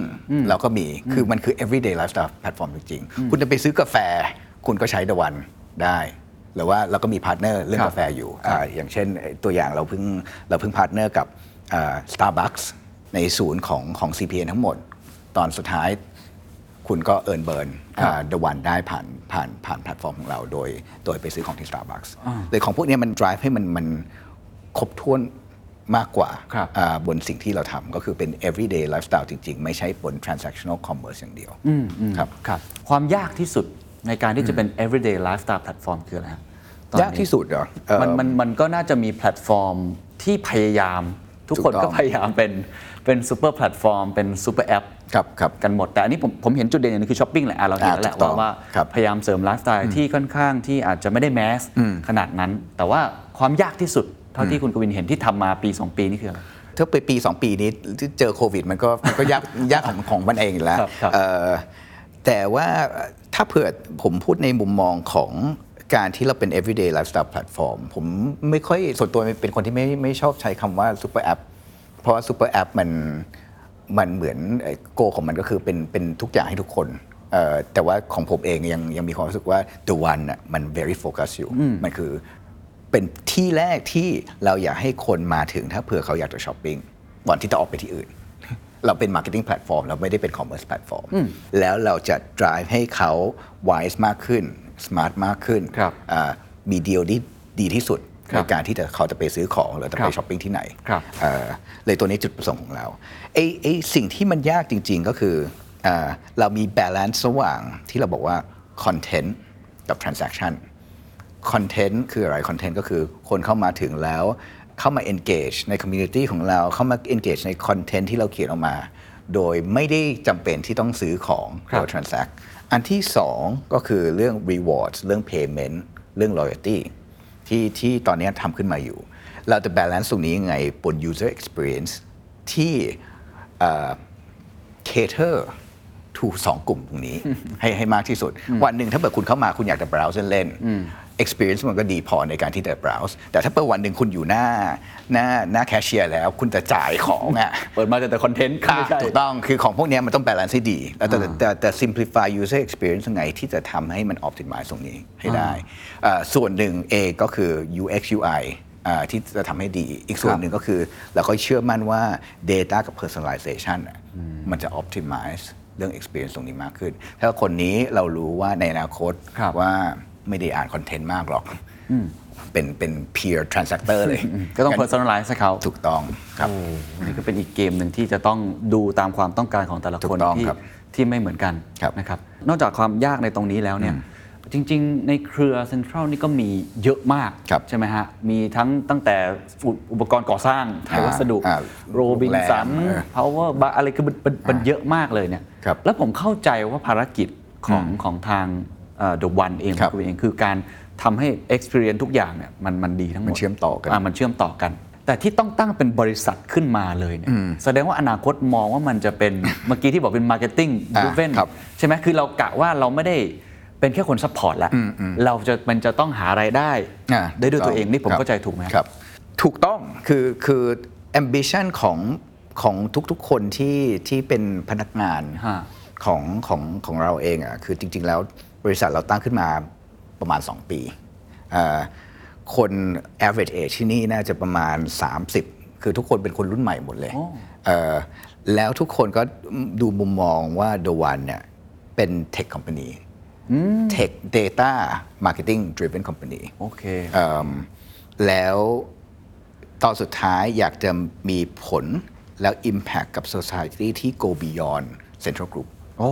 เราก็มี คือมันคือ everyday lifestyle platform จริงๆ คุณจะไปซื้อกาแฟ คุณก็ใช้ The One ได้ หรือว่าเราก็มีพาร์ทเนอร์เรื่องครับกาแฟอยู่อ่าอย่างเช่นตัวอย่างเราเพิ่งเราเพิ่งพาร์ทเนอร์กับอ่า Starbucks ในศูนย์ของของ CPN ทั้งหมด ตอนสุดท้ายคุณก็ earn burn The One ได้ผ่านผ่านผ่านแพลตฟอร์มของเราโดยโดยไปซื้อของที่ Starbucks เลยของพวกเนี้ยมัน drive ให้มันมันครบถ้วนมากกว่าครับอ่าบนสิ่งที่เราทำก็คือเป็น everyday lifestyle จริง ๆ ไม่ใช่บน transactional commerce อย่างเดียวครับครับ ความยากที่สุดในการที่จะเป็น everyday lifestyle platform คืออะไรฮะตอนนี้ยากที่สุดเหรอเอ่อมันมันมันก็น่าจะมีแพลตฟอร์มที่พยายาม ทุกคนก็ถูกต้องพยายามเป็น เป็น super platform เป็น super app ครับครับกันหมด แต่อันนี้ผมผมเห็นจุดเด่นอย่างหนึ่งคือช้อปปิ้งแหละอะเราเห็นแล้วแหละอ่าถูกต้องว่าว่าครับพยายามเสริมไลฟ์สไตล์ที่ค่อนข้างที่อาจจะไม่ได้ mass ขนาดนั้น แต่ว่าความยากที่สุดเท่าที่คุณกวินเห็นที่ทำมาปี 2 ปีนี่คืออะไรถ้าไปปี 2 ปีนี้ที่เจอโควิด มันก็มันก็ยากยากของของมันเองอยู่แล้วครับครับเอ่อแต่ว่าถ้าเผื่อผมพูดในมุมมองของการที่เราเป็น everyday lifestyle platform ผมไม่ค่อยส่วนตัวเป็นคนที่ไม่ไม่ชอบใช้คำว่า super app เพราะว่า super app มันมันเหมือน goal ของมันก็คือเป็นเป็นทุกอย่างให้ทุกคนเอ่อแต่ว่าของผมเองยังยังมีความรู้สึกว่า The One น่ะมัน very focus อยู่มันคือเป็นที่แรกที่เราอยากให้คนมาถึงถ้าเผื่อเขาอยากจะช้อปปิ้งก่อนที่จะออกไปที่อื่น เราเป็น marketing platform เราไม่ได้เป็น commerce platform แล้วเราจะ drive ให้เขา wise มากขึ้น smart มากขึ้นครับอ่ามีดีลที่ดีที่สุดครั ในบการที่จะเขาจะไปซื้อของหรือจะครัไปบช้อปปิ้งที่ไหนครับเอ่อเลยตัวนี้จุดประสงค์ของเราไอ้ไอ้สิ่งที่มันยากจริง ๆก็คืออาเรามี balance ระหว่างที่เราบอกว่า content กับ transaction content คืออะไร content ก็คือคนเข้ามาถึงแล้ว เข้ามา engage ใน community ของเราเข้ามา engage ใน content ที่เราเขียนออกมา โดยไม่ได้จำเป็นที่ต้องซื้อของครับหรือ transact อันที่สองก็คือเรื่อง rewards เรื่อง payment เรื่อง loyalty ที่ที่ตอนนี้ทำขึ้นมาอยู่ เราจะ balance ตรงนี้ยังไงบน user experience ที่เอ่อ cater to สองกลุ่มตรงนี้ให้ให้มากที่สุด วันหนึ่งถ้าเกิดคุณเข้ามาคุณอยากจะ browse เล่นๆ experience มันก็ดีพอในการที่จะ browse แต่ถ้าเปิดวันหนึ่งคุณอยู่หน้าหน้าหน้าแคชเชียร์แล้ว คุณจะจ่ายของอะ เปิดมาแต่คอนเทนต์ค่ะไม่ใช่ถูกต้องคือของพวกเนี้ยมันต้อง balance ให้ดี แล้วแต่แต่แต่ simplify user experience ยังไงที่จะทำให้มัน optimize ตรงนี้ให้ได้เอ่อส่วนหนึ่งเองก็คือ UX UI อ่าที่จะทำให้ดี อีกส่วนหนึ่งก็คือเราก็เชื่อมั่นว่า data กับ personalization อะมันจะ optimize เรื่อง experience ตรงนี้มากขึ้น ถ้าคนนี้เรารู้ว่าในอนาคตครับว่า ไม่ได้อ่านคอนเทนต์มากหรอกเป็นเป็น peer transactor เลย ก็ต้อง personalize ให้เขาถูกต้องครับโอ้นี่ก็เป็นอีกเกมหนึ่งที่จะต้องดูตามความต้องการของแต่ละถูคนกต้องที่ครับที่ไม่เหมือนกันครับนะครับ นอกจากความยากในตรงนี้แล้วเนี่ยจริง ๆ ในเครือเซ็นทรัลนี่ก็มีเยอะมากครับใช่ไหมฮะ มีทั้งตั้งแต่อุอุปกรณ์ก่อสร้างไทยวัสดุอ่าโรบินสันโรงแรมเออ power bar อะไรคือมันมันมันเยอะมากเลยเนี่ยครับแล้วผมเข้าใจว่าภารกิจของของทาง The One เองครับของคุณเองคือการทำให้ experience ทุกอย่างเนี่ยมันมันดีทั้งหมดมันเชื่อมต่อกันมันเชื่อมต่อกัน แต่ที่ต้องตั้งเป็นบริษัทขึ้นมาเลยเนี่ยแสดงว่าอนาคตมองว่ามันจะเป็นเมื่อกี้ที่บอกเป็น marketing อ่า driven ครับใช่ไหมคือเรากะว่าเราไม่ได้เป็นแค่คน support แล้วเราจะมันจะต้องหารายได้อ่าได้ด้วยถูกตัวเองนี่ผมครับเข้าใจถูกไหมครับ ถูกต้องคือคือ ambition ของของทุกๆคนที่ที่เป็นพนักงานฮะของของของเราเองอะคือจริง ๆแล้ว บริษัทเราตั้งขึ้นมาประมาณ 2 ปีเอ่อคน average age ที่นี่น่าจะประมาณ 30 คือทุกคนเป็นคนรุ่นใหม่หมดเลยเอ่อแล้วทุกคนก็ดูมุมมองว่า The One เนี่ยเป็น tech company tech data marketing driven company โอเคเอิ่มแล้วตอนสุดท้ายอยากจะมีผลแล้ว Impact กับ Society ที่ go beyond Central Group โอ้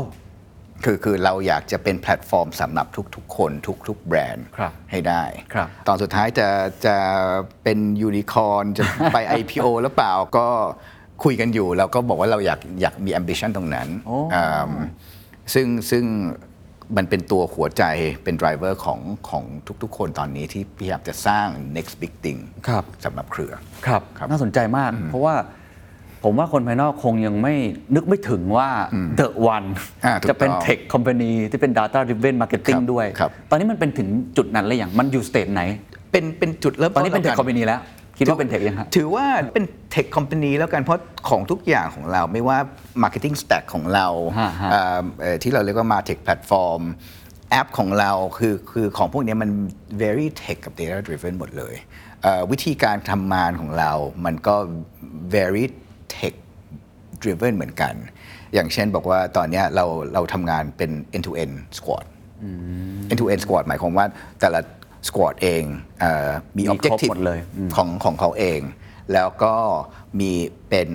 คือคือเราอยากจะเป็นแพลตฟอร์มสำหรับทุกๆ คนทุก ๆ แบรนด์ครับให้ได้ ครับตอนสุดท้ายจะจะเป็นยูนิคอร์นจะไป IPO หรือเปล่าก็คุยกันอยู่ แล้วก็บอกว่าเราอยากอยากมี ambition ตรงนั้นโอ้อืมซึ่งซึ่งมันเป็นตัวหัวใจเป็น driver ของของทุกๆ คนตอนนี้ที่พยายามจะสร้าง next big thing ครับ สำหรับเครือ ครับ ครับน่าสนใจมาก เพราะว่า ผมว่าคนภายนอกคงยังไม่นึกไม่ถึงว่า The One อ่าถูกจะเป็นต้อง Tech Company ที่เป็น Data Driven Marketing ครับด้วยครับตอนนี้มันเป็นถึงจุดนั้นเลยอย่างมันอยู่สเตจไหน เป็นเป็นจุดเริ่มตอนนี้เป็นแล้ว Tech กั Company แล้วคิดว่าเป็น Tech ยังฮะถือว่าเป็นเทคคอมพานีแล้วกันเพราะของทุกอย่างของเราไม่ว่า Marketing Stack ของเราฮะฮะเอ่อเอ่อที่เราเรียกว่า Martech Platform แอปของเราคือคือของพวกเนี้ยมัน very tech กับ data driven หมดเลยเอ่อวิธีการทำงานของเรา มันก็ very tech driven เหมือนกัน อย่างเช่นบอกว่าตอนเนี้ยเราเราทำงานเป็น end to end squad end to end squad หมายความว่าแต่ละ squad เองเออมีมีครบ objective หมดเลยอืมของของเขาเอง แล้วก็มีเป็น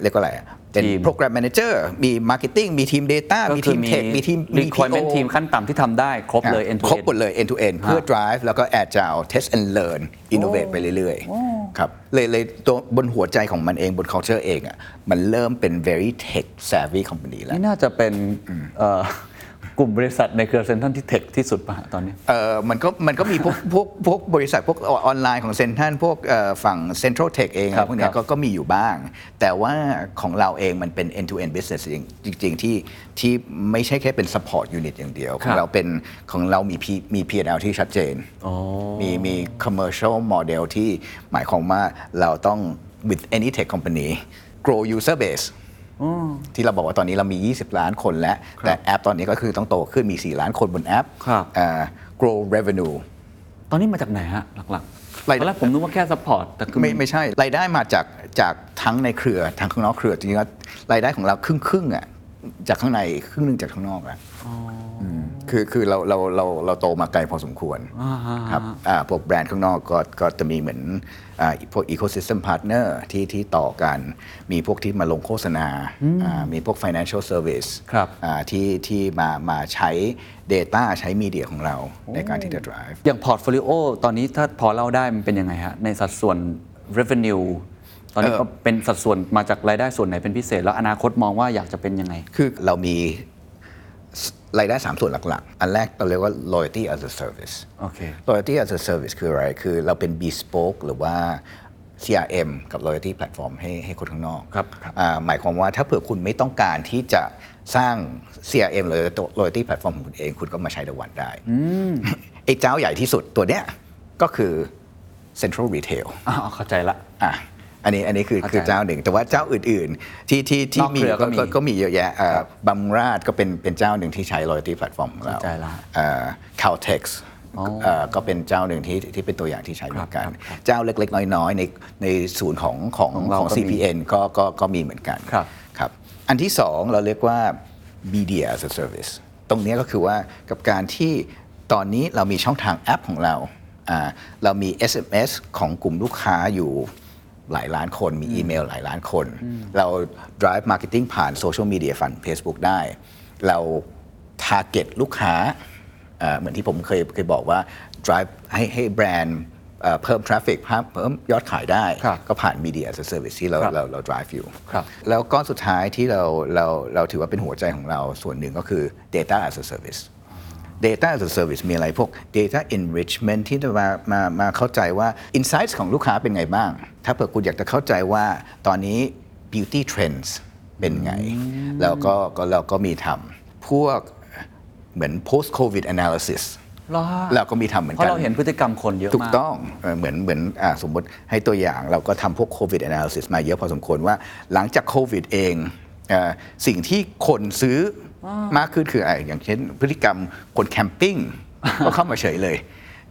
เรียกว่าอะไรอะ เป็นทีม program manager มี marketing มีทีม data ก็มีคืทีอมมี tech มีทีม requirement PO ทีมขั้นต่ำที่ทำได้ครบเลย end to ครบ end หมดเลย end to end เพื่อ drive แล้วก็ agile test and learn innovate ไปเรื่อยๆครับเลยเลยตัวบนหัวใจของมันเองบน culture เองอะมันเริ่มเป็น very tech savvy company แล้ว นี่น่าจะเป็นเอ่อ กลุ่มบริษัทในเครือเซ็นทรัลที่เทคที่สุดป่ะฮะตอนนี้ เออมันก็มันก็มีพวกพวกพวกบริษัทพวกออนไลน์ของเซ็นทรัลพวกเอ่อฝั่ง Central Tech เองครับพวกเนี้ครัยบก็ก็มีอยู่บ้าง แต่ว่าของเราเองมันเป็น end to end business จริง ๆ ที่ที่ไม่ใช่แค่เป็น support unit อย่างเดียว ของเราเป็นของเรามี P มี P&L ที่ชัดเจนมีมี commercial model ที่หมายความว่าเราต้อง with any tech company grow user base ที่เราบอกว่าตอนนี้เรามี 20 ล้านคนแล้ว แต่แอปตอนนี้ก็คือต้องโตขึ้นมี 4 ล้านคนบนแอปครับอ่า grow revenue ตอนนี้มาจากไหนฮะ หลักๆรายตอนแรกผมนึกว่าแค่ support แต่คือไม่ไม่ใช่ รายได้มาจากจากทั้งในเครือทั้งข้างนอกเครือจริงๆแล้วรายได้ของเราครึ่งครึ่งๆอะจากข้างในครึ่งหนึ่งจากข้างนอกอะ คือคือเราเราเราเราโตมาไกลพอสมควรครับอ่าพวกแบรนด์ข้างนอกก็ก็จะมีเหมือนอ่าพวก ecosystem partner ที่ที่ต่อกันมีพวกที่มาลงโฆษณาอ่ามีพวก financial service ครับอ่าที่ที่มามาใช้ data ใช้ media ของเราในการที่จะ drive อย่าง portfolio ตอนนี้ถ้าพอเล่าได้มันเป็นยังไงฮะ ในสัดส่วน revenue ตอนนี้เอ่อก็เป็นสัดส่วนมาจากรายได้ส่วนไหนเป็นพิเศษ แล้วอนาคตมองว่าอยากจะเป็นยังไง คือเรามี รายได้ 3 ส่วนหลักๆ อันแรกเราเรียกว่า loyalty as a service โอเค loyalty as a service คืออะไร คือเราเป็น bespoke หรือว่า CRM กับ loyalty platform ให้ให้คนข้างนอกครับครับ อ่าหมายความว่าถ้าเผื่อคุณไม่ต้องการที่จะสร้าง CRM หรือ loyalty platform ของคุณเอง คุณก็มาใช้ The One ได้ไอ้เจ้าใหญ่ที่สุดตัวเนี้ยก็คือ Central Retail อ๋อเข้าใจละ อะ อันนี้อันนี้คือเข้าใจคือเจ้าหนึ่ง แต่ว่าเจ้าอื่นๆ ที่ที่ที่นอกมีเครือก็มีก็มีเยอะแยะเอ่อบัมราดก็เป็นเป็นเจ้าหนึ่งที่ใช้ loyalty platform ของเราเข้าใจละเอ่อ Caltex อ๋อเอ่อก็เป็นเจ้าหนึ่งที่ที่เป็นตัวอย่างที่ใช้เหมือนกันครับครับเจ้าเล็กๆ น้อยๆ ในในศูนย์ของของของเราของก็มี CPN ก็ก็ก็มีเหมือนกันครับครับ อันที่สองเราเรียกว่า media as a service ตรงเนี้ยก็คือว่ากับการที่ตอนนี้เรามีช่องทางแอปของเราอ่าเรามี SMS ของกลุ่มลูกค้าอยู่ หลายล้านคน มีอีเมลหลายล้านคน เรา drive marketing ผ่านโซเชียลมีเดียฟัน Facebook ได้ เรา target ลูกค้าเอ่อเหมือนที่ผมเคยเคยบอกว่า drive ให้ให้แบรนด์เอ่อเพิ่ม traffic เพิ่มเพิ่มยอดขายได้ครับก็ผ่าน media as a service ที่เราครับเราเรา drive อยู่ครับแล้วก้อนสุดท้ายที่เราเราเราถือว่าเป็นหัวใจของเราส่วนหนึ่งก็คือ data as a service data as a service มีอะไรพวก data enrichment ที่จะมามามาเข้าใจว่า insights ของลูกค้าเป็นไงบ้าง ถ้าเผื่อคุณอยากจะเข้าใจว่าตอนนี้ beauty trends เป็นไง แล้วก็ก็เราก็มีทำพวกเหมือน post covid analysis เหรอฮะเราก็มีทำเหมือนเพกันราะเราเห็นพฤติกรรมคนเยอะถูกมากต้องเอ่อเหมือนเหมือนอาสมมติให้ตัวอย่างเราก็ทำพวก COVID analysis มาเยอะพอสมควรว่าหลังจากโควิดเองเออสิ่งที่คนซื้อ มากขึ้นคืออะไรอย่างเช่น พฤติกรรมคน camping ก็เข้ามาเฉยเลย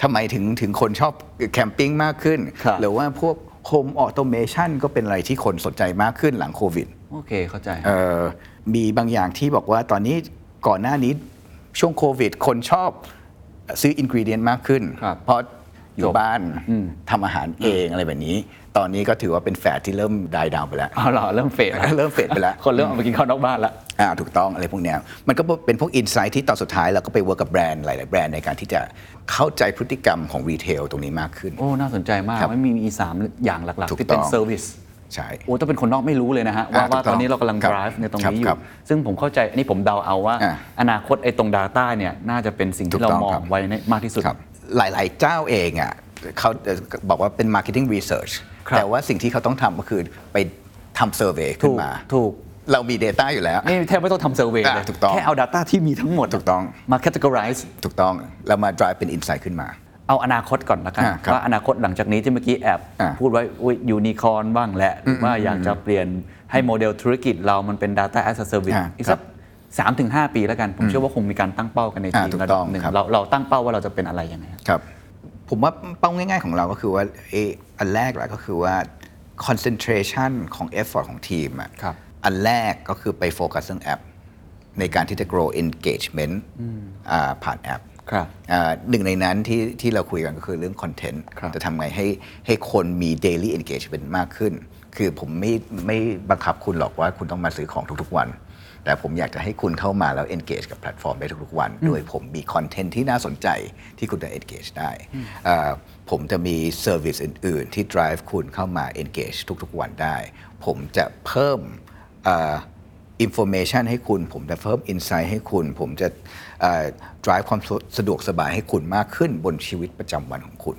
ทำไมถึงถึงคนชอบ camping มากขึ้นครับหรือว่าพวก home automation ก็เป็นอะไรที่คนสนใจมากขึ้นหลังโควิดโอเคเข้าใจเอ่อมีบางอย่างที่บอกว่าตอนนี้ก่อนหน้านี้ช่วงโควิด คนชอบซื้ออินก e เดียนมากขึ้นครับเพราะ อจยู่บบ้านทำอาหารเองอะไรแบบนี้ ตอนนี้ก็ถือว่าเป็นแฟดที่เริ่มดายดาวไปแล้วเอาเหรอเริ่มเฟดแล้วเริ่มเฟดไปแล้ว คนเริ่มเอาไปกินข้าวนอกบ้านแล้วอ่าถูกต้องอะไรพวกเนี้ยมันก็เป็นพวกอินไซต์ที่ตอนสุดท้ายเราก็ไปเวิร์กกับแบรนด์หลาย ๆ แบรนด์ในการที่จะเข้าใจพฤติกรรมของรีเทลตรงนี้มากขึ้น โอ้ น่าสนใจมากครับไม่มีมีสามอย่างหลักถูๆกที่เป็นต้องเซอร์วิสใช่โอ้ถ้าเป็นคนนอกไม่รู้เลยนะฮะว่าอ่าว่าถูกต้ตองอนนี้เรากำลังครับ drive ในตรงนี้อครัยู่บซึ่งผมเข้าใจอันนี้ผมเดาเอาว่าอ่า อนาคตไอ้ตรง Data เนี่ยน่าจะเป็นสิ่งถูที่กเราต้องมองครับไว้ในมากที่สุดครับ หลาย ๆ เจ้าเองอะเขาบอกว่าเป็น marketing research ครัแต่ว่าสิ่งที่เขาต้องทำก็คือไปทำ survey ขึ้นมา ถูกเรามี Data อยู่แล้ว ไม่แทบไม่ต้องทำเซอร์เวยเลยถูกต้อง แค่เอา Data ที่มีทั้งหมดถูกต้องมา categorize ถูกต้องเรามา drive เป็น insight ขึ้นมา เอาอนาคตก่อนละกันว่าอนาคตหลังจากนี้ที่เมื่อกี้แอบพูดไว้ยูนิคอนบ้างแหละหรือว่าอยากจะเปลี่ยนให้โมเดลธุรกิจเรามันเป็น Data as a Service อ่าอีกสักครับ สามถึงห้าปีแล้วกัน ผมเชื่อว่าคงมีการตั้งเป้ากันในทีมระดับหนึ่งเราเราตั้งเป้าว่าเราจะเป็นอะไรยังไงครับ ผมว่าเป้าง่าย ๆ ของเราก็คือว่าเออันแรกแหละก็คือว่า concentration ของ effort ของทีมอะอันแรกก็คือไปโฟกัสเรื่องแอป ในการที่จะ grow engagement ผ่านแอปหนึ่งในนั้นที่ที่เราคุยกันก็คือเรื่องคอนเทนต์จะทำไงให้ให้คนมี daily engagement มากขึ้น คือผมไม่ไม่บังคับคุณหรอกว่าคุณต้องมาซื้อของทุกๆวัน แต่ผมอยากจะให้คุณเข้ามาแล้ว engage กับแพลตฟอร์มได้ทุกๆวัน โดยผมมีคอนเทนต์ที่น่าสนใจที่คุณจะ engage ได้อ่าผมจะมี service อื่น ๆ ที่ drive คุณเข้ามา engage ทุกๆวันได้ ผมจะเพิ่มอ่า information ให้คุณ ผมจะเพิ่ม insight ให้คุณ ผมจะเอ่อ drive ความสะดวกสบายให้คุณมากขึ้นบนชีวิตประจำวันของคุณ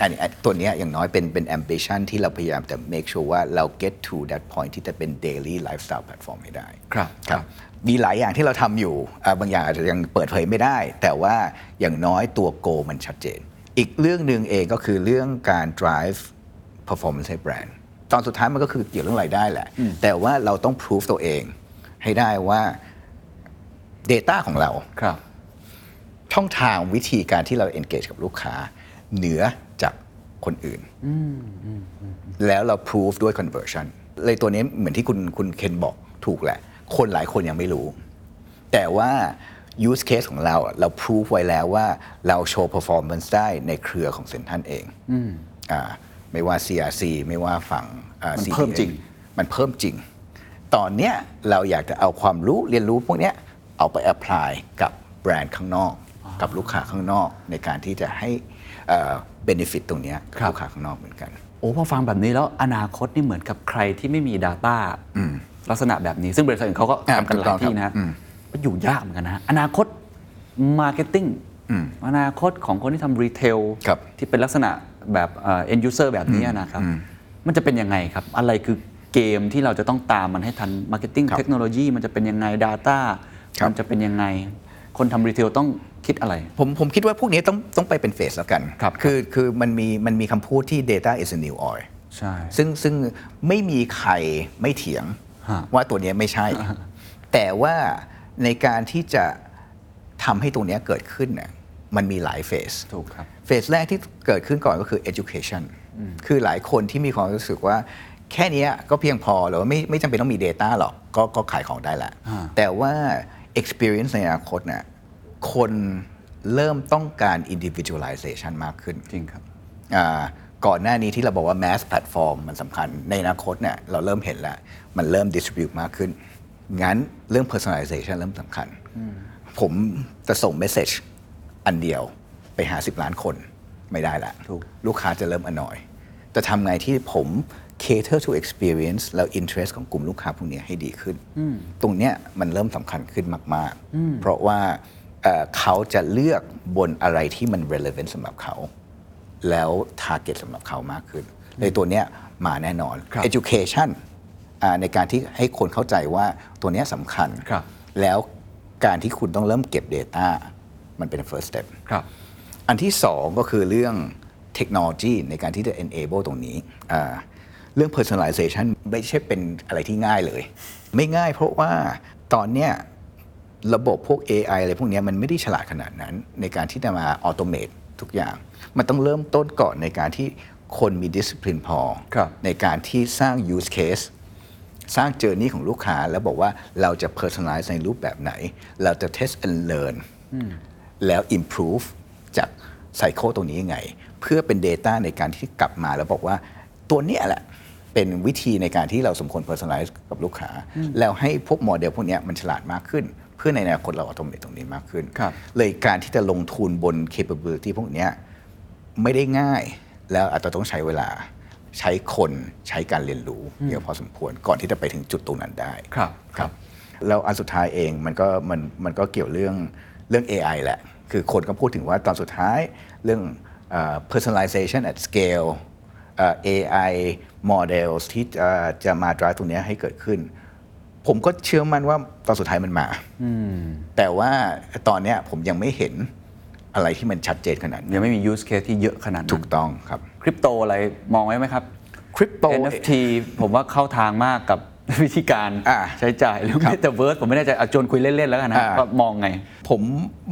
อันนี้อันตัวเนี้ยอย่างน้อยเป็นเป็น ambition ที่เราพยายามจะ make sure ว่าเรา get to that point ที่จะเป็น daily lifestyle platform ให้ได้ ครับครับ มีหลายอย่างที่เราทำอยู่อ่าบางอย่างอาจจะยังเปิดเผยไม่ได้ แต่ว่าอย่างน้อยตัว goal มันชัดเจน อีกเรื่องหนึ่งเองก็คือเรื่องการ drive performance ให้แบรนด์ตอนสุดท้ายมันก็คือเกี่ยวเรื่องรายได้แหละ แต่ว่าเราต้องพิสูจตัวเองให้ได้ว่า Data ของเราครับช่องทางวิธีการที่เรา engage กับลูกค้า เหนือจาก คนอื่น แล้วเรา prove ด้วย conversion เลยตัวนี้เหมือนที่คุณคุณเคนบอกถูกแหละ คนหลายคนยังไม่รู้ แต่ว่า use case ของเราอะเรา prove ไว้แล้วว่าเราโชว์ performance ได้ในเครือของเซนทันเองอ่าไม่ว่า CRC ไม่ว่าฝั่งอ่ามัน CDA เพิ่มจริง มันเพิ่มจริง ตอนเนี้ยเราอยากจะเอาความรู้เรียนรู้พวกเนี้ยเอาไป apply กับแบรนด์ข้างนอก กับลูกค้าข้างนอกในการที่จะให้ เอ่อ benefit ตรงเนี้ยกับครับลูกค้าข้างนอกเหมือนกัน โอ้พอฟังแบบนี้แล้วอนาคตนี่เหมือนกับใครที่ไม่มี Data ลักษณะแบบนี้ซึ่งบริษัทอื่นเขาก็อ่าทำกันหถูกต้ลาอยงที่ครับนะอืมก็อยู่ยากเหมือนกันนะอนาคต Marketing อนาคตของคนที่ทำรีเทลครับที่เป็นลักษณะแบบเอ่อ end user แบบนี้นะครับ มันจะเป็นยังไงครับ อะไรคือเกมที่เราจะต้องตามมันให้ทัน Marketing ครับเทคโนโลยีมันจะเป็นยังไง Data ครับมันจะเป็นยังไง คนทำรีเทลต้อง คิดอะไร ผมผมคิดว่าพวกนี้ต้องต้องไปเป็นเฟสแล้วกันครับอคือมันมีมันมีคำพูดที่ data is a new oil ใช่ซึ่งซึ่งไม่มีใครไม่เถียงฮะว่าตัวเนี้ยไม่ใช่ แต่ว่าในการที่จะทำให้ตรงเนี้ยเกิดขึ้นเนี่ยมันมีหลายเฟสถูกครับเฟสแรกที่เกิดขึ้นก่อนก็คือ education คือหลายคนที่มีความรู้สึกว่าแค่เนี้ยก็เพียงพอหรือว่าไม่ไม่จำเป็นต้องมี Data หรอกก็ก็ขายของได้ละอ่าแต่ว่า experience ในอนาคตเนี่ย คนเริ่มต้องการ individualization มากขึ้น จริงครับอ่าก่อนหน้านี้ที่เราบอกว่า mass platform มันสำคัญ ในอนาคตเนี่ยเราเริ่มเห็นแล้ว มันเริ่ม distribute มากขึ้น งั้นเรื่อง personalization เริ่มสำคัญ ผมจะส่ง message อันเดียวไปหา 10 ล้านคนไม่ได้ละถูกลูกค้าจะเริ่มอนอยแต่ทำไงที่ผม cater to experience แล้ว interest ของกลุ่มลูกค้าพวกเนี้ยให้ดีขึ้น ตรงเนี้ยมันเริ่มสำคัญขึ้นมาก ๆ เพราะว่า เอ่อเขาจะเลือกบนอะไรที่มัน relevant สำหรับเขา แล้ว target สำหรับเขามากขึ้นเลยตัวเนี้ยมาแน่นอนครับ education อ่าในการที่ให้คนเข้าใจว่าตัวเนี้ยสำคัญครับแล้วการที่คุณต้องเริ่มเก็บ Data มันเป็น first step ครับอันที่สองก็คือเรื่องเทคโนโลยีในการที่จะ enable ตรงนี้อ่าเรื่อง personalization ไม่ใช่เป็นอะไรที่ง่ายเลย ไม่ง่ายเพราะว่าตอนเนี้ย ระบบพวก AI อะไรพวกเนี้ยมันไม่ได้ฉลาดขนาดนั้น ในการที่จะมา automate ทุกอย่าง มันต้องเริ่มต้นก่อนในการที่คนมี discipline พอครับในการที่สร้าง use case สร้างเจอร์นี่ของลูกค้าแล้วบอกว่าเราจะ personalize ในรูปแบบไหน เราจะ test and learn แล้ว improve จากไซเคิลตรงนี้ยังไง เพื่อเป็น Data ในการที่กลับมาแล้วบอกว่าตัวเนี้ยแหละเป็นวิธีในการที่เราสมควร personalize กับลูกค้า แล้วให้พวกโมเดลพวกเนี้ยมันฉลาดมากขึ้น เพื่อในอนาคตเรา automate ตรงนี้มากขึ้นครับเลยการที่จะลงทุนบน capability พวกเนี้ยไม่ได้ง่ายแล้วอาจจะต้องใช้เวลาใช้คนใช้การเรียนรู้เยอะพอสมควรก่อนที่จะไปถึงจุดตรงนั้นได้ครับครับแล้วอันสุดท้ายเองมันก็มันมันก็เกี่ยวเรื่องเรื่อง AI แหละ คือคนก็พูดถึงว่าตอนสุดท้ายเรื่องเอ่อ personalization at scale เอ่อ AI models ที่จะจะมา drive ตรงเนี้ยให้เกิดขึ้น ผมก็เชื่อมั่นว่าตอนสุดท้ายมันมาแต่ว่าตอนเนี้ยผมยังไม่เห็นอะไรที่มันชัดเจนขนาดนั้นยังไม่มี use case ที่เยอะขนาดนั้นถูกต้องครับคริปโตอะไรมองไว้ไหมครับคริปโต NFT ผมว่าเข้าทางมากกับวิธีการอ่าใช้จ่ายหรือครับเมตาเวิร์สผมไม่แน่ใจอาจวนคุยเล่น ๆ แล้วกันนะอ่าว่ามองไง ผม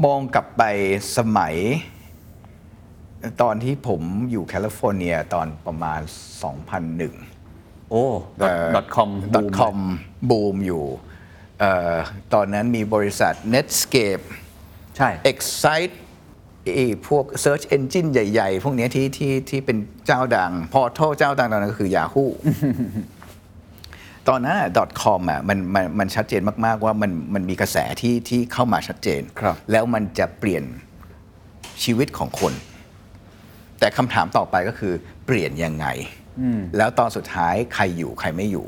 มองกลับไปสมัย ตอนที่ผมอยู่แคลิฟอร์เนียตอนประมาณ 2001 โอ้เอ่อ dot com boom com บูมอยู่เออตอนนั้นมีบริษัท Netscape ใช่ Excite ไอ้พวก Search Engine ใหญ่ ๆ พวกเนี้ยที่ที่ที่เป็นเจ้าดัง Portal เจ้าดังตอนนั้นก็คือ Yahoo ตอนนั้น .com อะมันมันมันชัดเจนมาก ๆ ว่ามันมันมีกระแสที่ที่เข้ามาชัดเจนครับแล้วมันจะเปลี่ยนชีวิตของคน แต่คำถามต่อไปก็คือเปลี่ยนยังไง แล้วตอนสุดท้ายใครอยู่ใครไม่อยู่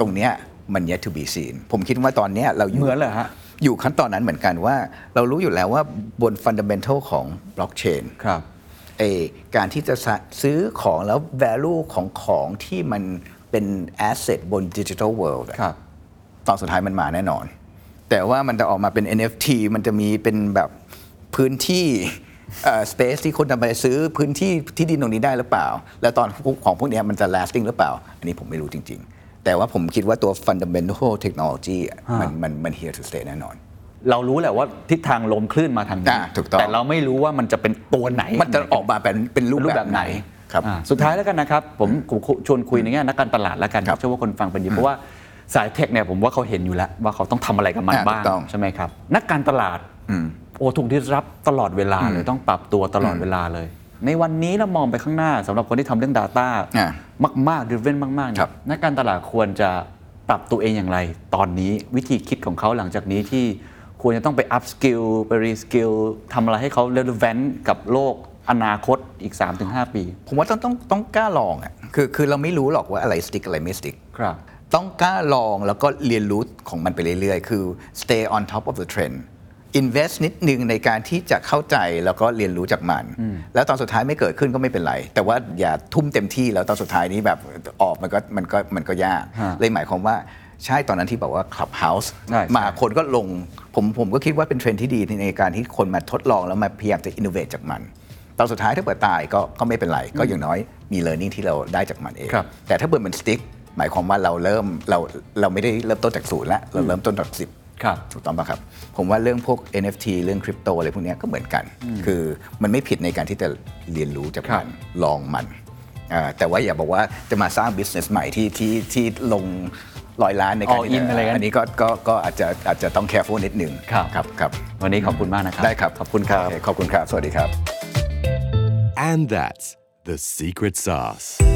ตรงเนี้ยมัน yet to be seen ผมคิดว่าตอนเนี้ยเราอยู่เหมือนเหรอฮะอยู่ขั้นตอนนั้นเหมือนกันว่า เรารู้อยู่แล้วว่าบน fundamental ของ blockchain ครับเออการที่จะสะซื้อของแล้ว value ของของที่มันเป็น asset บน digital world อะครับตอนสุดท้ายมันมาแน่นอน แต่ว่ามันจะออกมาเป็น NFT มันจะมีเป็นแบบพื้นที่ สเปซที่คนจะไปซื้อพื้นที่ที่ดินตรงนี้ได้หรือเปล่า แล้วตอนของพวกเนี้ยมันจะ lasting หรือเปล่า อันนี้ผมไม่รู้จริง ๆ แต่ว่าผมคิดว่าตัว fundamental technology อะมันมันมัน here to stay แน่นอน เรารู้แหละว่าทิศทางลมคลื่นมาทางนี้อ่าถูกต้องแต่เราไม่รู้ว่ามันจะเป็นตัวไหน มันจะออกมาเป็นเป็นรูปรูปแบแบบบไหไหนนครับอ่าสุดท้ายแล้วกันนะครับผมผมชวนคุยในแง่นักการตลาดแล้วกันครับเชื่อว่าคนฟังเป็นดีเพราะว่าสายเทคเนี่ยผมว่าเขาเห็นอยู่แล้ว ว่าเขาต้องทำอะไรกับมันอ่าบ้างถูกต้องใช่ไหมครับ นักการตลาด โอ้ถูกดิสรับตลอดเวลาเลยต้องปรับตัวตลอดเวลาเลย ในวันนี้เรามองไปข้างหน้าสำหรับคนที่ทำเรื่อง Data อ่ามากๆ driven มากๆเนี่ครัยบนักการตลาดควรจะปรับตัวเองอย่างไร ตอนนี้วิธีคิดของเขาหลังจากนี้ที่ควรจะต้องไป up skill ไป re skill ทำอะไรให้เขา relevant กับโลกอนาคตอีก 3-5 ปี ผมว่าต้องต้องต้องกล้าลองอะคือคือเราไม่รู้หรอกว่าอะไร stick อะไรไม่ stick ครับต้องกล้าลองแล้วก็เรียนรู้ของมันไปเรื่อยๆ คือ stay on top of the trend invest นิดนึงในการที่จะเข้าใจแล้วก็เรียนรู้จากมัน แล้วตอนสุดท้ายไม่เกิดขึ้นก็ไม่เป็นไร แต่ว่าอย่าทุ่มเต็มที่แล้วตอนสุดท้ายนี้แบบออกมันก็มันก็มันก็ยากฮะเลยหมายความว่าใช่ตอนนั้นที่บอกว่า Clubhouse ใช่ใช่มาคนก็ลง ผมผมก็คิดว่าเป็นเทรนด์ที่ดีในการที่คนมาทดลองแล้วมาพยายามจะ innovate จากมันตอนสุดท้ายถ้าเปิดตายก็ก็ไม่เป็นไร ก็อย่างน้อยมี learning ที่เราได้จากมันเองครับแต่ถ้าเปิดมัน stick หมายความว่าเราเริ่มเราเราไม่ได้เริ่มต้นจากศูนย์แล้วเราเริ่มต้นจากสิบ ครับถูกต้องป่ะครับ ผมว่าเรื่องพวก NFT เรื่องคริปโตอะไรพวกเนี้ยก็เหมือนกัน คือมันไม่ผิดในการที่จะเรียนรู้จากครัมับนลองมันอ่าแต่ว่าอย่าบอกว่าจะมาสร้าง business ใหม่ที่ที่ที่ลงร้อยล้านในการ All ที่ in อะไรกันอันนี้ก็ก็ก็อาจจะอาจจะต้อง careful นิดนึงครับครับครับวันนี้ขอบคุณมากนะครับ ได้ครับ ขอบคุณครับโอเคขอบคุณครับ สวัสดีครับ And that's the secret sauce.